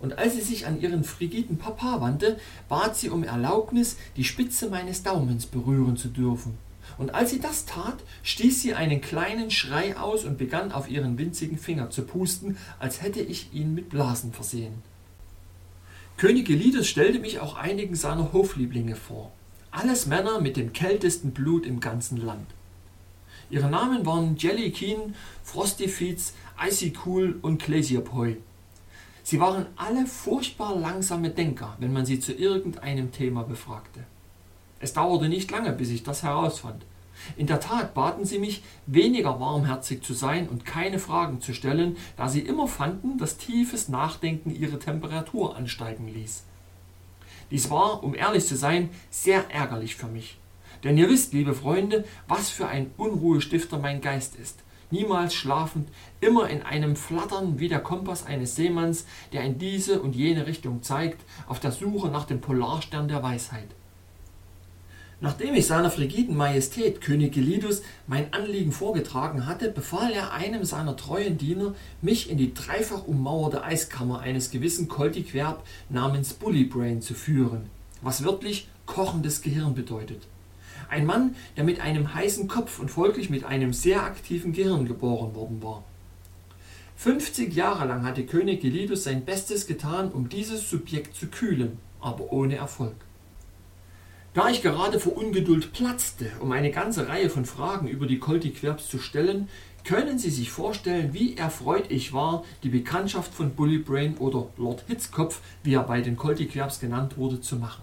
und als sie sich an ihren frigiden Papa wandte, bat sie um Erlaubnis, die Spitze meines Daumens berühren zu dürfen. Und als sie das tat, stieß sie einen kleinen Schrei aus und begann auf ihren winzigen Finger zu pusten, als hätte ich ihn mit Blasen versehen. König Elides stellte mich auch einigen seiner Hoflieblinge vor. Alles Männer mit dem kältesten Blut im ganzen Land. Ihre Namen waren Jelly Keen, Frosty Feeds, Icy Cool und Klesiopoi. Sie waren alle furchtbar langsame Denker, wenn man sie zu irgendeinem Thema befragte. Es dauerte nicht lange, bis ich das herausfand. In der Tat baten sie mich, weniger warmherzig zu sein und keine Fragen zu stellen, da sie immer fanden, dass tiefes Nachdenken ihre Temperatur ansteigen ließ. Dies war, um ehrlich zu sein, sehr ärgerlich für mich. Denn ihr wisst, liebe Freunde, was für ein Unruhestifter mein Geist ist. Niemals schlafend, immer in einem Flattern wie der Kompass eines Seemanns, der in diese und jene Richtung zeigt, auf der Suche nach dem Polarstern der Weisheit. Nachdem ich seiner frigiden Majestät König Gelidus mein Anliegen vorgetragen hatte, befahl er einem seiner treuen Diener, mich in die dreifach ummauerte Eiskammer eines gewissen Koltiquerb namens Bullybrain zu führen, was wörtlich kochendes Gehirn bedeutet. Ein Mann, der mit einem heißen Kopf und folglich mit einem sehr aktiven Gehirn geboren worden war. 50 Jahre lang hatte König Gelidus sein Bestes getan, um dieses Subjekt zu kühlen, aber ohne Erfolg. Da ich gerade vor Ungeduld platzte, um eine ganze Reihe von Fragen über die Koltiquerbs zu stellen, können Sie sich vorstellen, wie erfreut ich war, die Bekanntschaft von Bully Brain oder Lord Hitzkopf, wie er bei den Koltiquerbs genannt wurde, zu machen.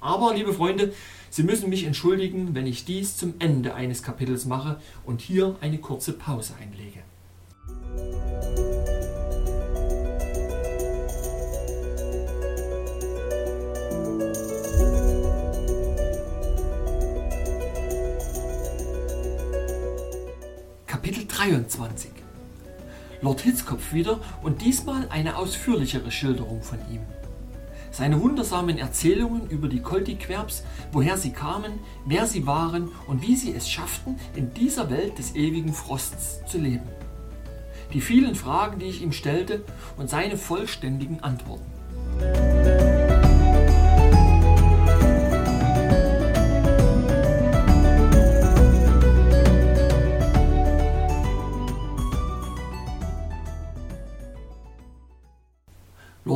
Aber, liebe Freunde, Sie müssen mich entschuldigen, wenn ich dies zum Ende eines Kapitels mache und hier eine kurze Pause einlege. 23 Lord Hitzkopf wieder und diesmal eine ausführlichere Schilderung von ihm. Seine wundersamen Erzählungen über die Koltiquerbs, woher sie kamen, wer sie waren und wie sie es schafften, in dieser Welt des ewigen Frosts zu leben. Die vielen Fragen, die ich ihm stellte und seine vollständigen Antworten.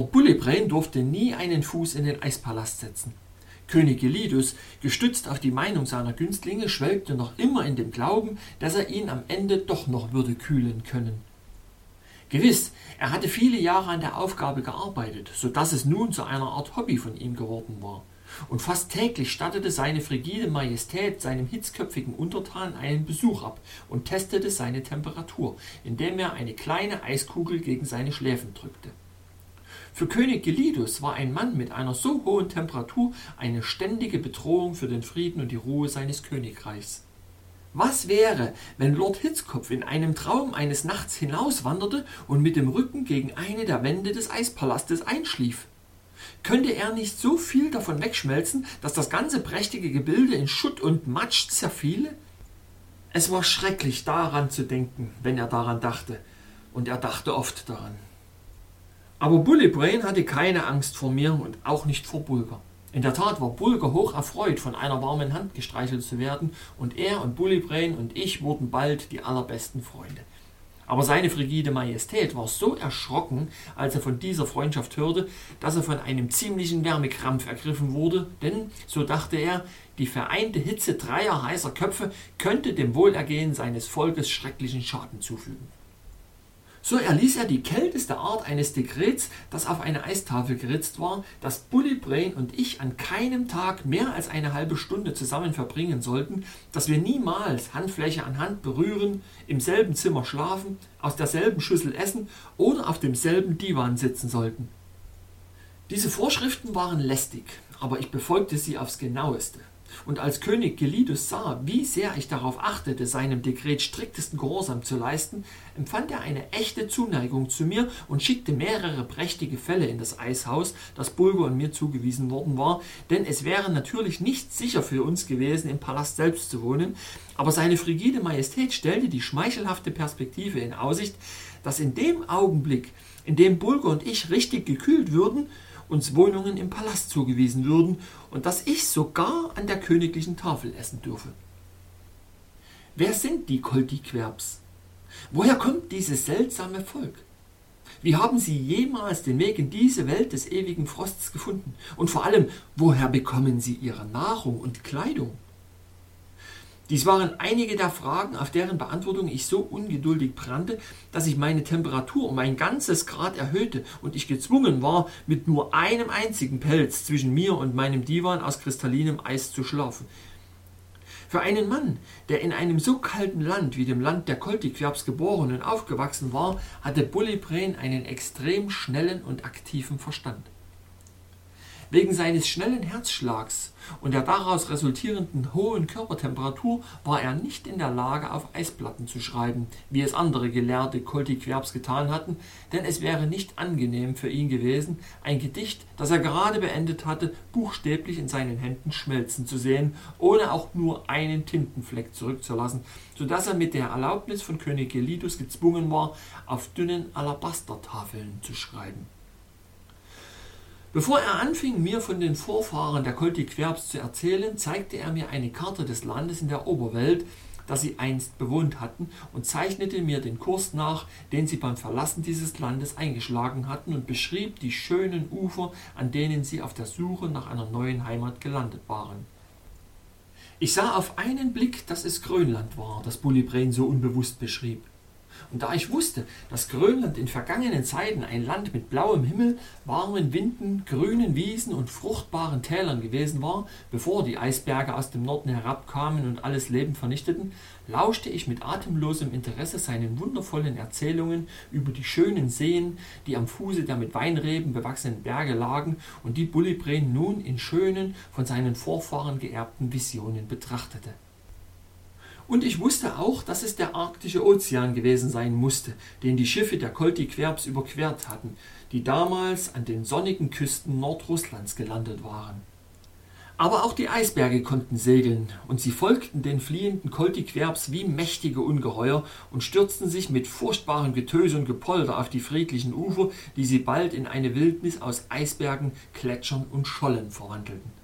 Lord Bullibrain durfte nie einen Fuß in den Eispalast setzen. König Gelidus, gestützt auf die Meinung seiner Günstlinge, schwelgte noch immer in dem Glauben, dass er ihn am Ende doch noch würde kühlen können. Gewiss, er hatte viele Jahre an der Aufgabe gearbeitet, so dass es nun zu einer Art Hobby von ihm geworden war. Und fast täglich stattete seine frigide Majestät seinem hitzköpfigen Untertan einen Besuch ab und testete seine Temperatur, indem er eine kleine Eiskugel gegen seine Schläfen drückte. Für König Gelidus war ein Mann mit einer so hohen Temperatur eine ständige Bedrohung für den Frieden und die Ruhe seines Königreichs. Was wäre, wenn Lord Hitzkopf in einem Traum eines Nachts hinauswanderte und mit dem Rücken gegen eine der Wände des Eispalastes einschlief? Könnte er nicht so viel davon wegschmelzen, dass das ganze prächtige Gebilde in Schutt und Matsch zerfiele? Es war schrecklich daran zu denken, wenn er daran dachte, und er dachte oft daran. Aber Bully Brain hatte keine Angst vor mir und auch nicht vor Bulger. In der Tat war Bulger hoch erfreut, von einer warmen Hand gestreichelt zu werden, und er und Bully Brain und ich wurden bald die allerbesten Freunde. Aber seine frigide Majestät war so erschrocken, als er von dieser Freundschaft hörte, dass er von einem ziemlichen Wärmekrampf ergriffen wurde, denn, so dachte er, die vereinte Hitze dreier heißer Köpfe könnte dem Wohlergehen seines Volkes schrecklichen Schaden zufügen. So erließ er die kälteste Art eines Dekrets, das auf eine Eistafel geritzt war, dass Bully Brain und ich an keinem Tag mehr als eine halbe Stunde zusammen verbringen sollten, dass wir niemals Handfläche an Hand berühren, im selben Zimmer schlafen, aus derselben Schüssel essen oder auf demselben Divan sitzen sollten. Diese Vorschriften waren lästig, aber ich befolgte sie aufs genaueste. Und als König Gelidus sah, wie sehr ich darauf achtete, seinem Dekret striktesten Gehorsam zu leisten, empfand er eine echte Zuneigung zu mir und schickte mehrere prächtige Fälle in das Eishaus, das Bulger und mir zugewiesen worden war, denn es wäre natürlich nicht sicher für uns gewesen, im Palast selbst zu wohnen, aber seine frigide Majestät stellte die schmeichelhafte Perspektive in Aussicht, dass in dem Augenblick, in dem Bulger und ich richtig gekühlt würden, uns Wohnungen im Palast zugewiesen würden und dass ich sogar an der königlichen Tafel essen dürfe. Wer sind die Koltiquerbs? Woher kommt dieses seltsame Volk? Wie haben sie jemals den Weg in diese Welt des ewigen Frosts gefunden? Und vor allem, woher bekommen sie ihre Nahrung und Kleidung? Dies waren einige der Fragen, auf deren Beantwortung ich so ungeduldig brannte, dass ich meine Temperatur um ein ganzes Grad erhöhte und ich gezwungen war, mit nur einem einzigen Pelz zwischen mir und meinem Divan aus kristallinem Eis zu schlafen. Für einen Mann, der in einem so kalten Land wie dem Land der Koltiquerbs geboren und aufgewachsen war, hatte Bullibrain einen extrem schnellen und aktiven Verstand. Wegen seines schnellen Herzschlags und der daraus resultierenden hohen Körpertemperatur war er nicht in der Lage, auf Eisplatten zu schreiben, wie es andere gelehrte Koltiquerbs getan hatten, denn es wäre nicht angenehm für ihn gewesen, ein Gedicht, das er gerade beendet hatte, buchstäblich in seinen Händen schmelzen zu sehen, ohne auch nur einen Tintenfleck zurückzulassen, so dass er mit der Erlaubnis von König Gelidus gezwungen war, auf dünnen Alabastertafeln zu schreiben. Bevor er anfing, mir von den Vorfahren der Koltiquerbs zu erzählen, zeigte er mir eine Karte des Landes in der Oberwelt, das sie einst bewohnt hatten, und zeichnete mir den Kurs nach, den sie beim Verlassen dieses Landes eingeschlagen hatten, und beschrieb die schönen Ufer, an denen sie auf der Suche nach einer neuen Heimat gelandet waren. Ich sah auf einen Blick, dass es Grönland war, das Bullibrain so unbewusst beschrieb. Und da ich wusste, dass Grönland in vergangenen Zeiten ein Land mit blauem Himmel, warmen Winden, grünen Wiesen und fruchtbaren Tälern gewesen war, bevor die Eisberge aus dem Norden herabkamen und alles Leben vernichteten, lauschte ich mit atemlosem Interesse seinen wundervollen Erzählungen über die schönen Seen, die am Fuße der mit Weinreben bewachsenen Berge lagen und die Bullibrain nun in schönen, von seinen Vorfahren geerbten Visionen betrachtete. Und ich wusste auch, dass es der arktische Ozean gewesen sein musste, den die Schiffe der Kolti-Querbs überquert hatten, die damals an den sonnigen Küsten Nordrusslands gelandet waren. Aber auch die Eisberge konnten segeln, und sie folgten den fliehenden Kolti-Querbs wie mächtige Ungeheuer und stürzten sich mit furchtbarem Getöse und Gepolter auf die friedlichen Ufer, die sie bald in eine Wildnis aus Eisbergen, Gletschern und Schollen verwandelten.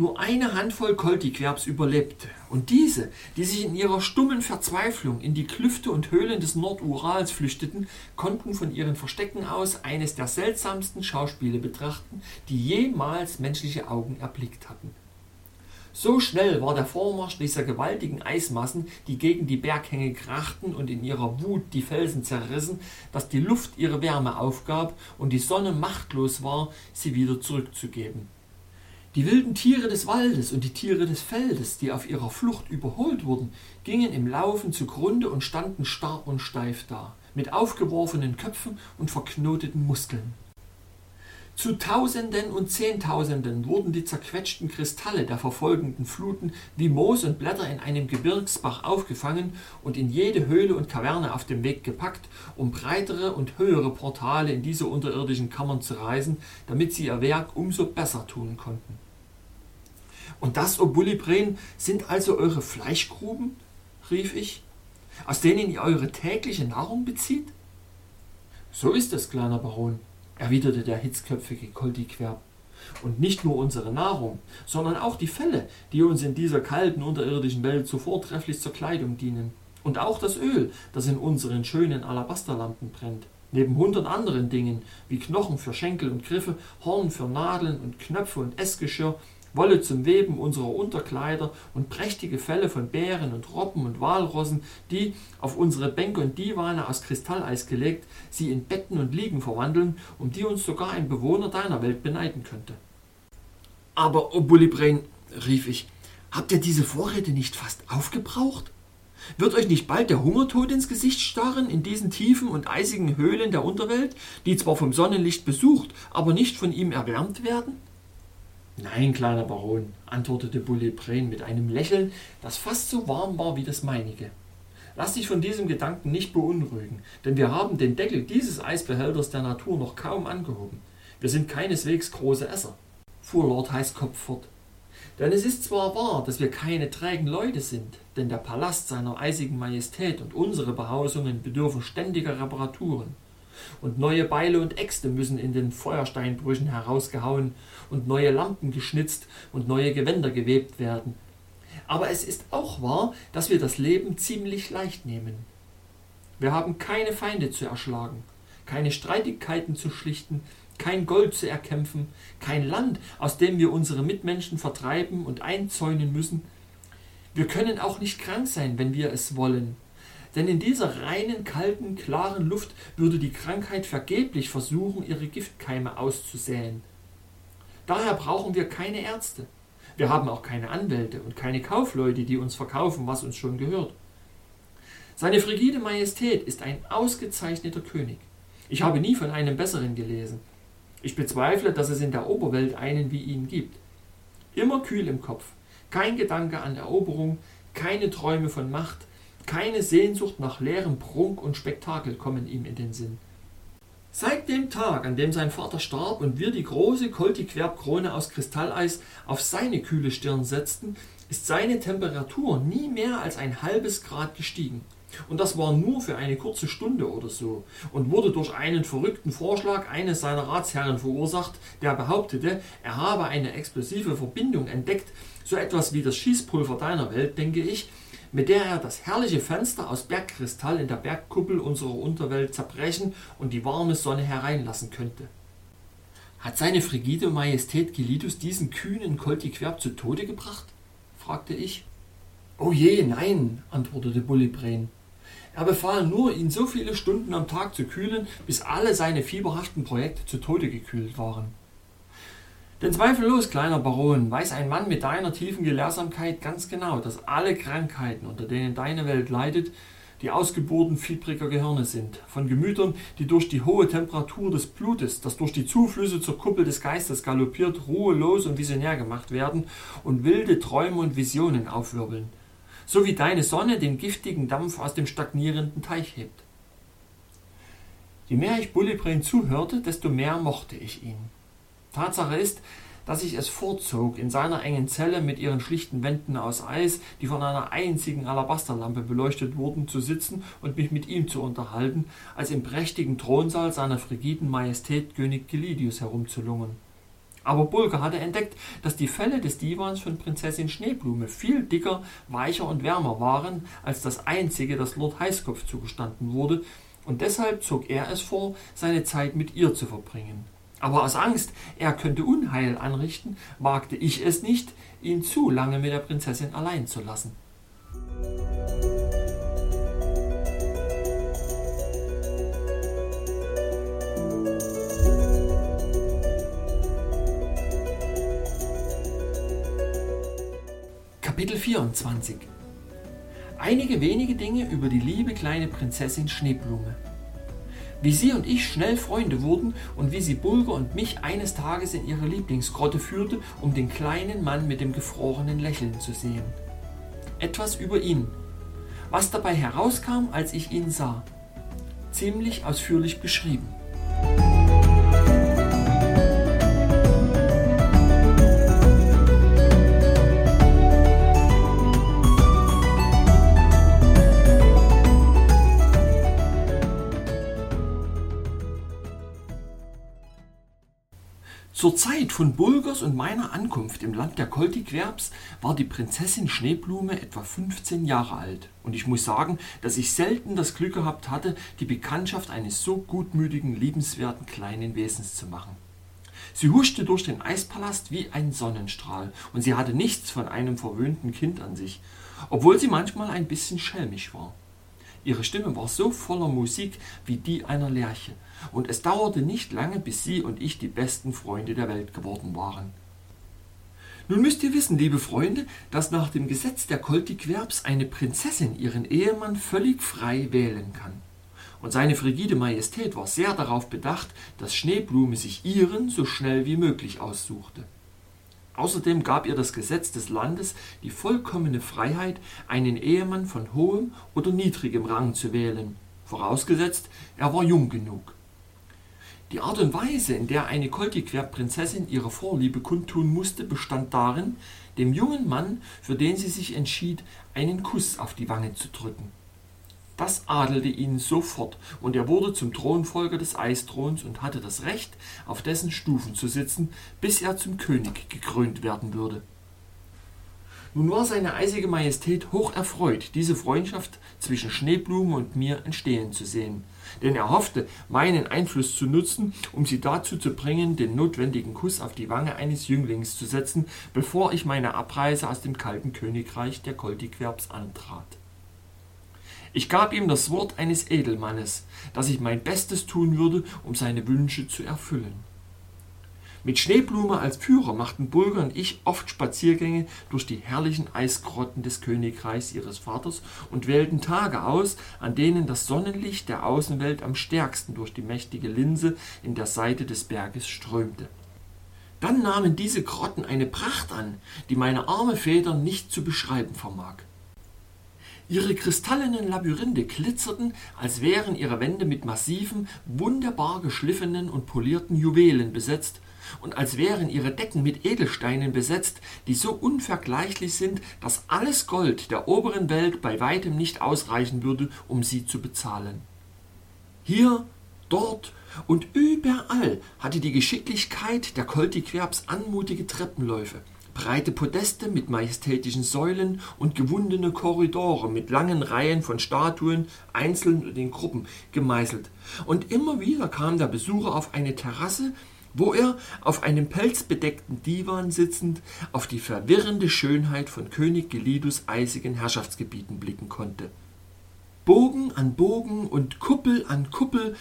Nur eine Handvoll Koltiquerbs überlebte, und diese, die sich in ihrer stummen Verzweiflung in die Klüfte und Höhlen des Nordurals flüchteten, konnten von ihren Verstecken aus eines der seltsamsten Schauspiele betrachten, die jemals menschliche Augen erblickt hatten. So schnell war der Vormarsch dieser gewaltigen Eismassen, die gegen die Berghänge krachten und in ihrer Wut die Felsen zerrissen, dass die Luft ihre Wärme aufgab und die Sonne machtlos war, sie wieder zurückzugeben. Die wilden Tiere des Waldes und die Tiere des Feldes, die auf ihrer Flucht überholt wurden, gingen im Laufen zugrunde und standen starr und steif da, mit aufgeworfenen Köpfen und verknoteten Muskeln. Zu Tausenden und Zehntausenden wurden die zerquetschten Kristalle der verfolgenden Fluten wie Moos und Blätter in einem Gebirgsbach aufgefangen und in jede Höhle und Kaverne auf dem Weg gepackt, um breitere und höhere Portale in diese unterirdischen Kammern zu reißen, damit sie ihr Werk umso besser tun konnten. Und das, O Bullybren, sind also eure Fleischgruben? rief ich, aus denen ihr eure tägliche Nahrung bezieht? So ist es, kleiner Baron, erwiderte der hitzköpfige Koldiquerb. Und nicht nur unsere Nahrung, sondern auch die Felle, die uns in dieser kalten unterirdischen Welt so vortrefflich zur Kleidung dienen. Und auch das Öl, das in unseren schönen Alabasterlampen brennt. Neben hundert anderen Dingen, wie Knochen für Schenkel und Griffe, Horn für Nadeln und Knöpfe und Essgeschirr, Wolle zum Weben unserer Unterkleider und prächtige Felle von Bären und Robben und Walrossen, die, auf unsere Bänke und Divane aus Kristalleis gelegt, sie in Betten und Liegen verwandeln, um die uns sogar ein Bewohner deiner Welt beneiden könnte. Aber, O Bullibrain, rief ich, habt ihr diese Vorräte nicht fast aufgebraucht? Wird euch nicht bald der Hungertod ins Gesicht starren in diesen tiefen und eisigen Höhlen der Unterwelt, die zwar vom Sonnenlicht besucht, aber nicht von ihm erwärmt werden? Nein, kleiner Baron, antwortete Bullebrain mit einem Lächeln, das fast so warm war wie das meinige. Lass dich von diesem Gedanken nicht beunruhigen, denn wir haben den Deckel dieses Eisbehälters der Natur noch kaum angehoben. Wir sind keineswegs große Esser, fuhr Lord Heißkopf fort. Denn es ist zwar wahr, dass wir keine trägen Leute sind, denn der Palast seiner eisigen Majestät und unsere Behausungen bedürfen ständiger Reparaturen und neue Beile und Äxte müssen in den Feuersteinbrüchen herausgehauen und neue Lampen geschnitzt und neue Gewänder gewebt werden. Aber es ist auch wahr, dass wir das Leben ziemlich leicht nehmen. Wir haben keine Feinde zu erschlagen, keine Streitigkeiten zu schlichten, kein Gold zu erkämpfen, kein Land, aus dem wir unsere Mitmenschen vertreiben und einzäunen müssen. Wir können auch nicht krank sein, wenn wir es wollen, denn in dieser reinen, kalten, klaren Luft würde die Krankheit vergeblich versuchen, ihre Giftkeime auszusäen. Daher brauchen wir keine Ärzte. Wir haben auch keine Anwälte und keine Kaufleute, die uns verkaufen, was uns schon gehört. Seine frigide Majestät ist ein ausgezeichneter König. Ich habe nie von einem besseren gelesen. Ich bezweifle, dass es in der Oberwelt einen wie ihn gibt. Immer kühl im Kopf, kein Gedanke an Eroberung, keine Träume von Macht, keine Sehnsucht nach leerem Prunk und Spektakel kommen ihm in den Sinn. Seit dem Tag, an dem sein Vater starb und wir die große Koltiquerb-Krone aus Kristalleis auf seine kühle Stirn setzten, ist seine Temperatur nie mehr als ein halbes Grad gestiegen. Und das war nur für eine kurze Stunde oder so und wurde durch einen verrückten Vorschlag eines seiner Ratsherren verursacht, der behauptete, er habe eine explosive Verbindung entdeckt, so etwas wie das Schießpulver deiner Welt, denke ich, mit der er das herrliche Fenster aus Bergkristall in der Bergkuppel unserer Unterwelt zerbrechen und die warme Sonne hereinlassen könnte. Hat seine frigide Majestät Gelidus diesen kühnen Koltiquerb zu Tode gebracht? fragte ich. Oh je, nein, antwortete Bullibrain. Er befahl nur, ihn so viele Stunden am Tag zu kühlen, bis alle seine fieberhaften Projekte zu Tode gekühlt waren. Denn zweifellos, kleiner Baron, weiß ein Mann mit deiner tiefen Gelehrsamkeit ganz genau, dass alle Krankheiten, unter denen deine Welt leidet, die Ausgeburten fiebriger Gehirne sind, von Gemütern, die durch die hohe Temperatur des Blutes, das durch die Zuflüsse zur Kuppel des Geistes galoppiert, ruhelos und visionär gemacht werden und wilde Träume und Visionen aufwirbeln. so wie deine Sonne den giftigen Dampf aus dem stagnierenden Teich hebt. Je mehr ich Bullibrain zuhörte, desto mehr mochte ich ihn. Tatsache ist, dass ich es vorzog, in seiner engen Zelle mit ihren schlichten Wänden aus Eis, die von einer einzigen Alabasterlampe beleuchtet wurden, zu sitzen und mich mit ihm zu unterhalten, als im prächtigen Thronsaal seiner frigiden Majestät König Gelidius herumzulungern. Aber Bulger hatte entdeckt, dass die Felle des Divans von Prinzessin Schneeblume viel dicker, weicher und wärmer waren als das einzige, das Lord Heißkopf zugestanden wurde, und deshalb zog er es vor, seine Zeit mit ihr zu verbringen. Aber aus Angst, er könnte Unheil anrichten, wagte ich es nicht, ihn zu lange mit der Prinzessin allein zu lassen. Kapitel 24 Einige wenige Dinge über die liebe kleine Prinzessin Schneeblume. Wie sie und ich schnell Freunde wurden und wie sie Bulger und mich eines Tages in ihre Lieblingsgrotte führte, um den kleinen Mann mit dem gefrorenen Lächeln zu sehen. Etwas über ihn. Was dabei herauskam, als ich ihn sah. Ziemlich ausführlich beschrieben. Zur Zeit von Bulgers und meiner Ankunft im Land der Koltiquerbs war die Prinzessin Schneeblume etwa 15 Jahre alt. Und ich muss sagen, dass ich selten das Glück gehabt hatte, die Bekanntschaft eines so gutmütigen, liebenswerten kleinen Wesens zu machen. Sie huschte durch den Eispalast wie ein Sonnenstrahl, und sie hatte nichts von einem verwöhnten Kind an sich, obwohl sie manchmal ein bisschen schelmisch war. Ihre Stimme war so voller Musik wie die einer Lerche, und es dauerte nicht lange, bis sie und ich die besten Freunde der Welt geworden waren. Nun müsst ihr wissen, liebe Freunde, dass nach dem Gesetz der Koltiquerbs eine Prinzessin ihren Ehemann völlig frei wählen kann. Und seine frigide Majestät war sehr darauf bedacht, dass Schneeblume sich ihren so schnell wie möglich aussuchte. Außerdem gab ihr das Gesetz des Landes die vollkommene Freiheit, einen Ehemann von hohem oder niedrigem Rang zu wählen, vorausgesetzt, er war jung genug. Die Art und Weise, in der eine Koltiquer-Prinzessin ihre Vorliebe kundtun musste, bestand darin, dem jungen Mann, für den sie sich entschied, einen Kuss auf die Wange zu drücken. Das adelte ihn sofort, und er wurde zum Thronfolger des Eisthrons und hatte das Recht, auf dessen Stufen zu sitzen, bis er zum König gekrönt werden würde. Nun war seine eisige Majestät hoch erfreut, diese Freundschaft zwischen Schneeblume und mir entstehen zu sehen, denn er hoffte, meinen Einfluss zu nutzen, um sie dazu zu bringen, den notwendigen Kuss auf die Wange eines Jünglings zu setzen, bevor ich meine Abreise aus dem kalten Königreich der Koltiquerbs antrat. Ich gab ihm das Wort eines Edelmannes, dass ich mein Bestes tun würde, um seine Wünsche zu erfüllen. Mit Schneeblume als Führer machten Bulger und ich oft Spaziergänge durch die herrlichen Eisgrotten des Königreichs ihres Vaters und wählten Tage aus, an denen das Sonnenlicht der Außenwelt am stärksten durch die mächtige Linse in der Seite des Berges strömte. Dann nahmen diese Grotten eine Pracht an, die meine arme Feder nicht zu beschreiben vermag. Ihre kristallenen Labyrinthe glitzerten, als wären ihre Wände mit massiven, wunderbar geschliffenen und polierten Juwelen besetzt, und als wären ihre Decken mit Edelsteinen besetzt, die so unvergleichlich sind, dass alles Gold der oberen Welt bei weitem nicht ausreichen würde, um sie zu bezahlen. Hier, dort und überall hatte die Geschicklichkeit der Koltiquerbs anmutige Treppenläufe, breite Podeste mit majestätischen Säulen und gewundene Korridore mit langen Reihen von Statuen, einzeln und in Gruppen, gemeißelt. Und immer wieder kam der Besucher auf eine Terrasse, wo er, auf einem pelzbedeckten Divan sitzend, auf die verwirrende Schönheit von König Gelidus eisigen Herrschaftsgebieten blicken konnte. Bogen an Bogen und Kuppel an Kuppel,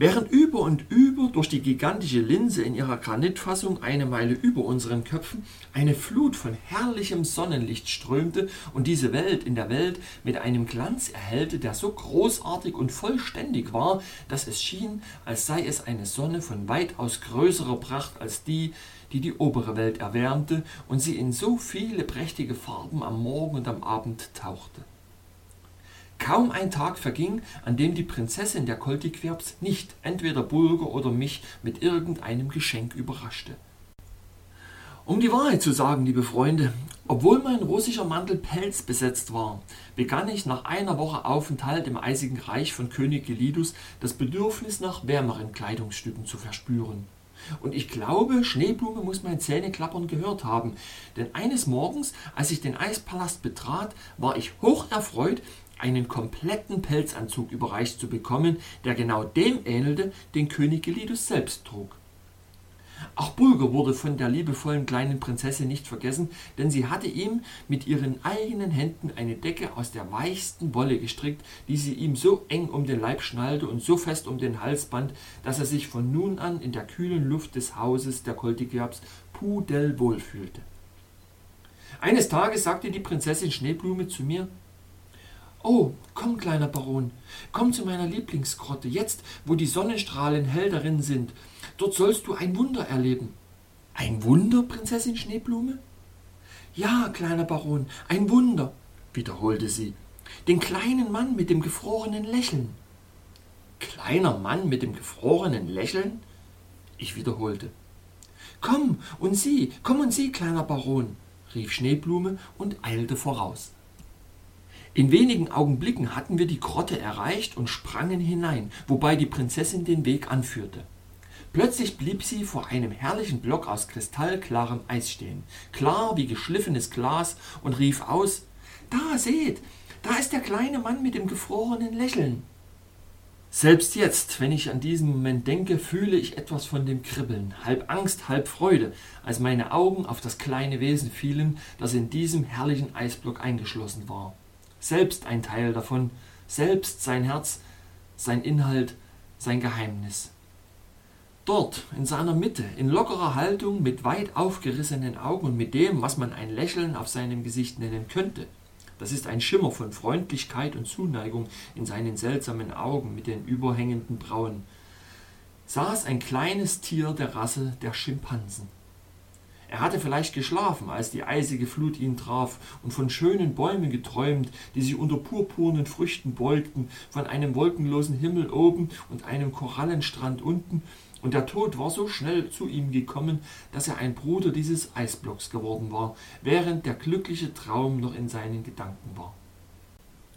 während über und über durch die gigantische Linse in ihrer Granitfassung eine Meile über unseren Köpfen eine Flut von herrlichem Sonnenlicht strömte und diese Welt in der Welt mit einem Glanz erhellte, der so großartig und vollständig war, dass es schien, als sei es eine Sonne von weitaus größerer Pracht als die, die die obere Welt erwärmte und sie in so viele prächtige Farben am Morgen und am Abend tauchte. Kaum ein Tag verging, an dem die Prinzessin der Koltiquerbs nicht entweder Bulger oder mich mit irgendeinem Geschenk überraschte. Um die Wahrheit zu sagen, liebe Freunde, obwohl mein russischer Mantel pelzbesetzt war, begann ich nach einer Woche Aufenthalt im eisigen Reich von König Gelidus das Bedürfnis nach wärmeren Kleidungsstücken zu verspüren. Und ich glaube, Schneeblume muss mein Zähneklappern gehört haben, denn eines Morgens, als ich den Eispalast betrat, war ich hoch erfreut, einen kompletten Pelzanzug überreicht zu bekommen, der genau dem ähnelte, den König Gelidus selbst trug. Auch Bulger wurde von der liebevollen kleinen Prinzessin nicht vergessen, denn sie hatte ihm mit ihren eigenen Händen eine Decke aus der weichsten Wolle gestrickt, die sie ihm so eng um den Leib schnallte und so fest um den Hals band, dass er sich von nun an in der kühlen Luft des Hauses der Koltigerbs pudelwohl fühlte. Eines Tages sagte die Prinzessin Schneeblume zu mir, Oh, komm, kleiner Baron, komm zu meiner Lieblingsgrotte, jetzt, wo die Sonnenstrahlen hell darin sind. Dort sollst du ein Wunder erleben. Ein Wunder, Prinzessin Schneeblume? Ja, kleiner Baron, ein Wunder, wiederholte sie. Den kleinen Mann mit dem gefrorenen Lächeln. Kleiner Mann mit dem gefrorenen Lächeln? Ich wiederholte. Komm und sieh, komm und sieh, kleiner Baron, rief Schneeblume und eilte voraus. In wenigen Augenblicken hatten wir die Grotte erreicht und sprangen hinein, wobei die Prinzessin den Weg anführte. Plötzlich blieb sie vor einem herrlichen Block aus kristallklarem Eis stehen, klar wie geschliffenes Glas, und rief aus Da seht, da ist der kleine Mann mit dem gefrorenen Lächeln. Selbst jetzt, wenn ich an diesen Moment denke, fühle ich etwas von dem Kribbeln, halb Angst, halb Freude, als meine Augen auf das kleine Wesen fielen, das in diesem herrlichen Eisblock eingeschlossen war selbst ein Teil davon, selbst sein Herz, sein Inhalt, sein Geheimnis. Dort, in seiner Mitte, in lockerer Haltung, mit weit aufgerissenen Augen und mit dem, was man ein Lächeln auf seinem Gesicht nennen könnte, das ist ein Schimmer von Freundlichkeit und Zuneigung in seinen seltsamen Augen mit den überhängenden Brauen, saß ein kleines Tier der Rasse der Schimpansen. Er hatte vielleicht geschlafen, als die eisige Flut ihn traf, und von schönen Bäumen geträumt, die sich unter purpurnen Früchten beugten, von einem wolkenlosen Himmel oben und einem Korallenstrand unten, und der Tod war so schnell zu ihm gekommen, dass er ein Bruder dieses Eisblocks geworden war, während der glückliche Traum noch in seinen Gedanken war.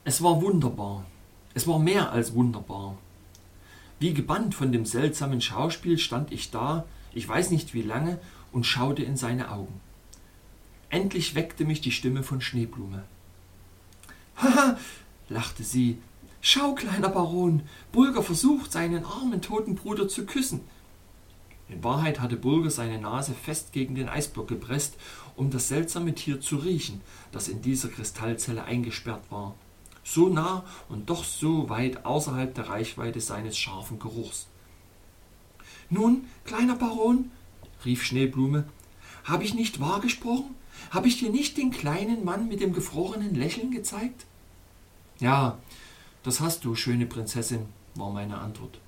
Es war wunderbar. Es war mehr als wunderbar. Wie gebannt von dem seltsamen Schauspiel stand ich da, ich weiß nicht wie lange, und schaute in seine Augen. Endlich weckte mich die Stimme von Schneeblume. [LAUGHS] Haha, lachte sie. Schau, kleiner Baron, Bulger versucht, seinen armen toten Bruder zu küssen. In Wahrheit hatte Bulger seine Nase fest gegen den Eisblock gepresst, um das seltsame Tier zu riechen, das in dieser Kristallzelle eingesperrt war. So nah und doch so weit außerhalb der Reichweite seines scharfen Geruchs. Nun, kleiner Baron, rief Schneeblume, habe ich nicht wahr gesprochen? Habe ich dir nicht den kleinen Mann mit dem gefrorenen Lächeln gezeigt? Ja, das hast du, schöne Prinzessin, war meine Antwort.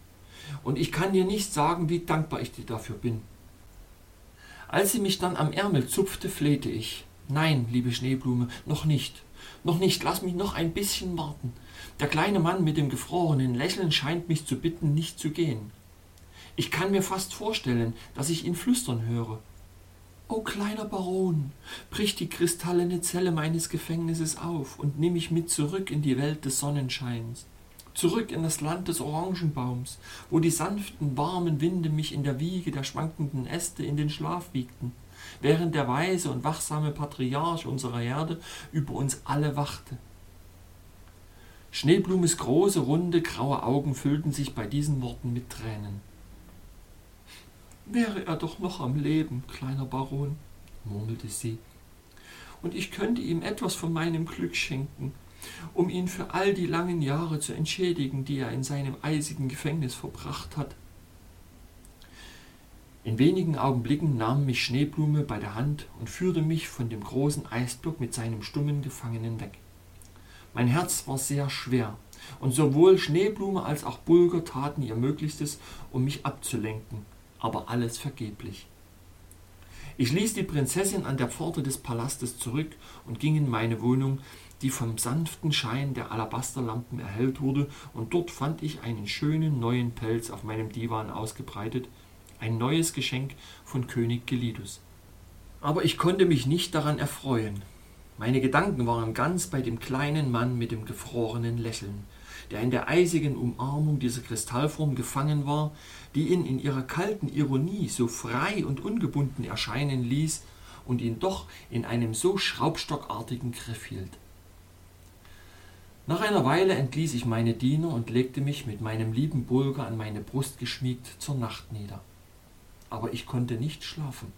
Und ich kann dir nicht sagen, wie dankbar ich dir dafür bin. Als sie mich dann am Ärmel zupfte, flehte ich. Nein, liebe Schneeblume, noch nicht. Noch nicht, lass mich noch ein bisschen warten. Der kleine Mann mit dem gefrorenen Lächeln scheint mich zu bitten, nicht zu gehen. Ich kann mir fast vorstellen, dass ich ihn flüstern höre. O kleiner Baron, brich die kristallene Zelle meines Gefängnisses auf und nimm mich mit zurück in die Welt des Sonnenscheins, zurück in das Land des Orangenbaums, wo die sanften, warmen Winde mich in der Wiege der schwankenden Äste in den Schlaf wiegten, während der weise und wachsame Patriarch unserer Erde über uns alle wachte. Schneeblumes große, runde, graue Augen füllten sich bei diesen Worten mit Tränen. Wäre er doch noch am Leben, kleiner Baron, murmelte sie, und ich könnte ihm etwas von meinem Glück schenken, um ihn für all die langen Jahre zu entschädigen, die er in seinem eisigen Gefängnis verbracht hat. In wenigen Augenblicken nahm mich Schneeblume bei der Hand und führte mich von dem großen Eisblock mit seinem stummen Gefangenen weg. Mein Herz war sehr schwer, und sowohl Schneeblume als auch Bulger taten ihr Möglichstes, um mich abzulenken, aber alles vergeblich. Ich ließ die Prinzessin an der Pforte des Palastes zurück und ging in meine Wohnung, die vom sanften Schein der Alabasterlampen erhellt wurde, und dort fand ich einen schönen neuen Pelz auf meinem Divan ausgebreitet, ein neues Geschenk von König Gelidus. Aber ich konnte mich nicht daran erfreuen. Meine Gedanken waren ganz bei dem kleinen Mann mit dem gefrorenen Lächeln, der in der eisigen Umarmung dieser Kristallform gefangen war, die ihn in ihrer kalten Ironie so frei und ungebunden erscheinen ließ und ihn doch in einem so schraubstockartigen Griff hielt. Nach einer Weile entließ ich meine Diener und legte mich mit meinem lieben Bulger an meine Brust geschmiegt zur Nacht nieder. Aber ich konnte nicht schlafen.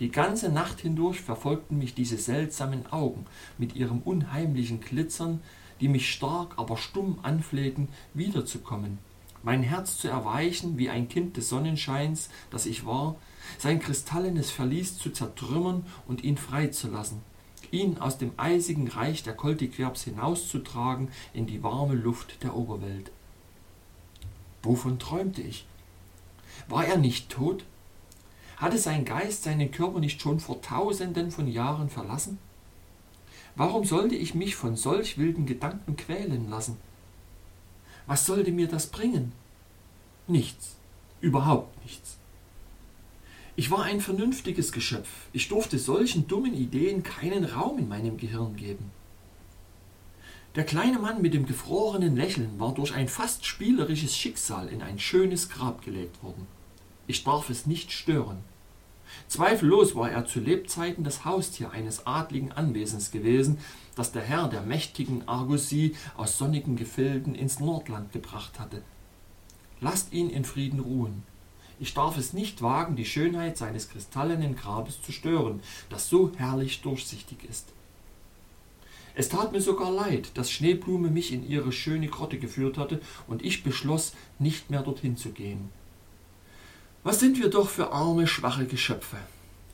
Die ganze Nacht hindurch verfolgten mich diese seltsamen Augen mit ihrem unheimlichen Glitzern, die mich stark, aber stumm anflehten, wiederzukommen, mein Herz zu erweichen wie ein Kind des Sonnenscheins, das ich war, sein kristallenes Verlies zu zertrümmern und ihn freizulassen, ihn aus dem eisigen Reich der Koltiquerbs hinauszutragen in die warme Luft der Oberwelt. Wovon träumte ich? War er nicht tot? Hatte sein Geist seinen Körper nicht schon vor tausenden von Jahren verlassen? Warum sollte ich mich von solch wilden Gedanken quälen lassen? Was sollte mir das bringen? Nichts, überhaupt nichts. Ich war ein vernünftiges Geschöpf. Ich durfte solchen dummen Ideen keinen Raum in meinem Gehirn geben. Der kleine Mann mit dem gefrorenen Lächeln war durch ein fast spielerisches Schicksal in ein schönes Grab gelegt worden. Ich darf es nicht stören. Zweifellos war er zu Lebzeiten das Haustier eines adligen Anwesens gewesen, das der Herr der mächtigen Argosie aus sonnigen Gefilden ins Nordland gebracht hatte. Lasst ihn in Frieden ruhen. Ich darf es nicht wagen, die Schönheit seines kristallenen Grabes zu stören, das so herrlich durchsichtig ist. Es tat mir sogar leid, dass Schneeblume mich in ihre schöne Grotte geführt hatte, und ich beschloss, nicht mehr dorthin zu gehen. Was sind wir doch für arme, schwache Geschöpfe,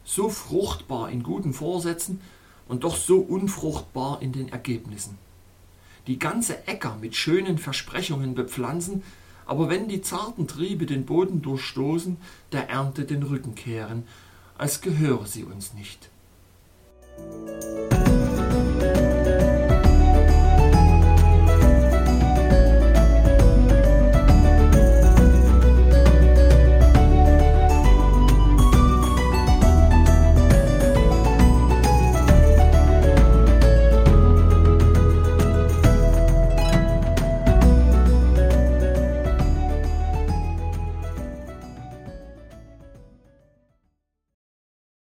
so fruchtbar in guten Vorsätzen und doch so unfruchtbar in den Ergebnissen. Die ganze Äcker mit schönen Versprechungen bepflanzen, aber wenn die zarten Triebe den Boden durchstoßen, der Ernte den Rücken kehren, als gehöre sie uns nicht. Musik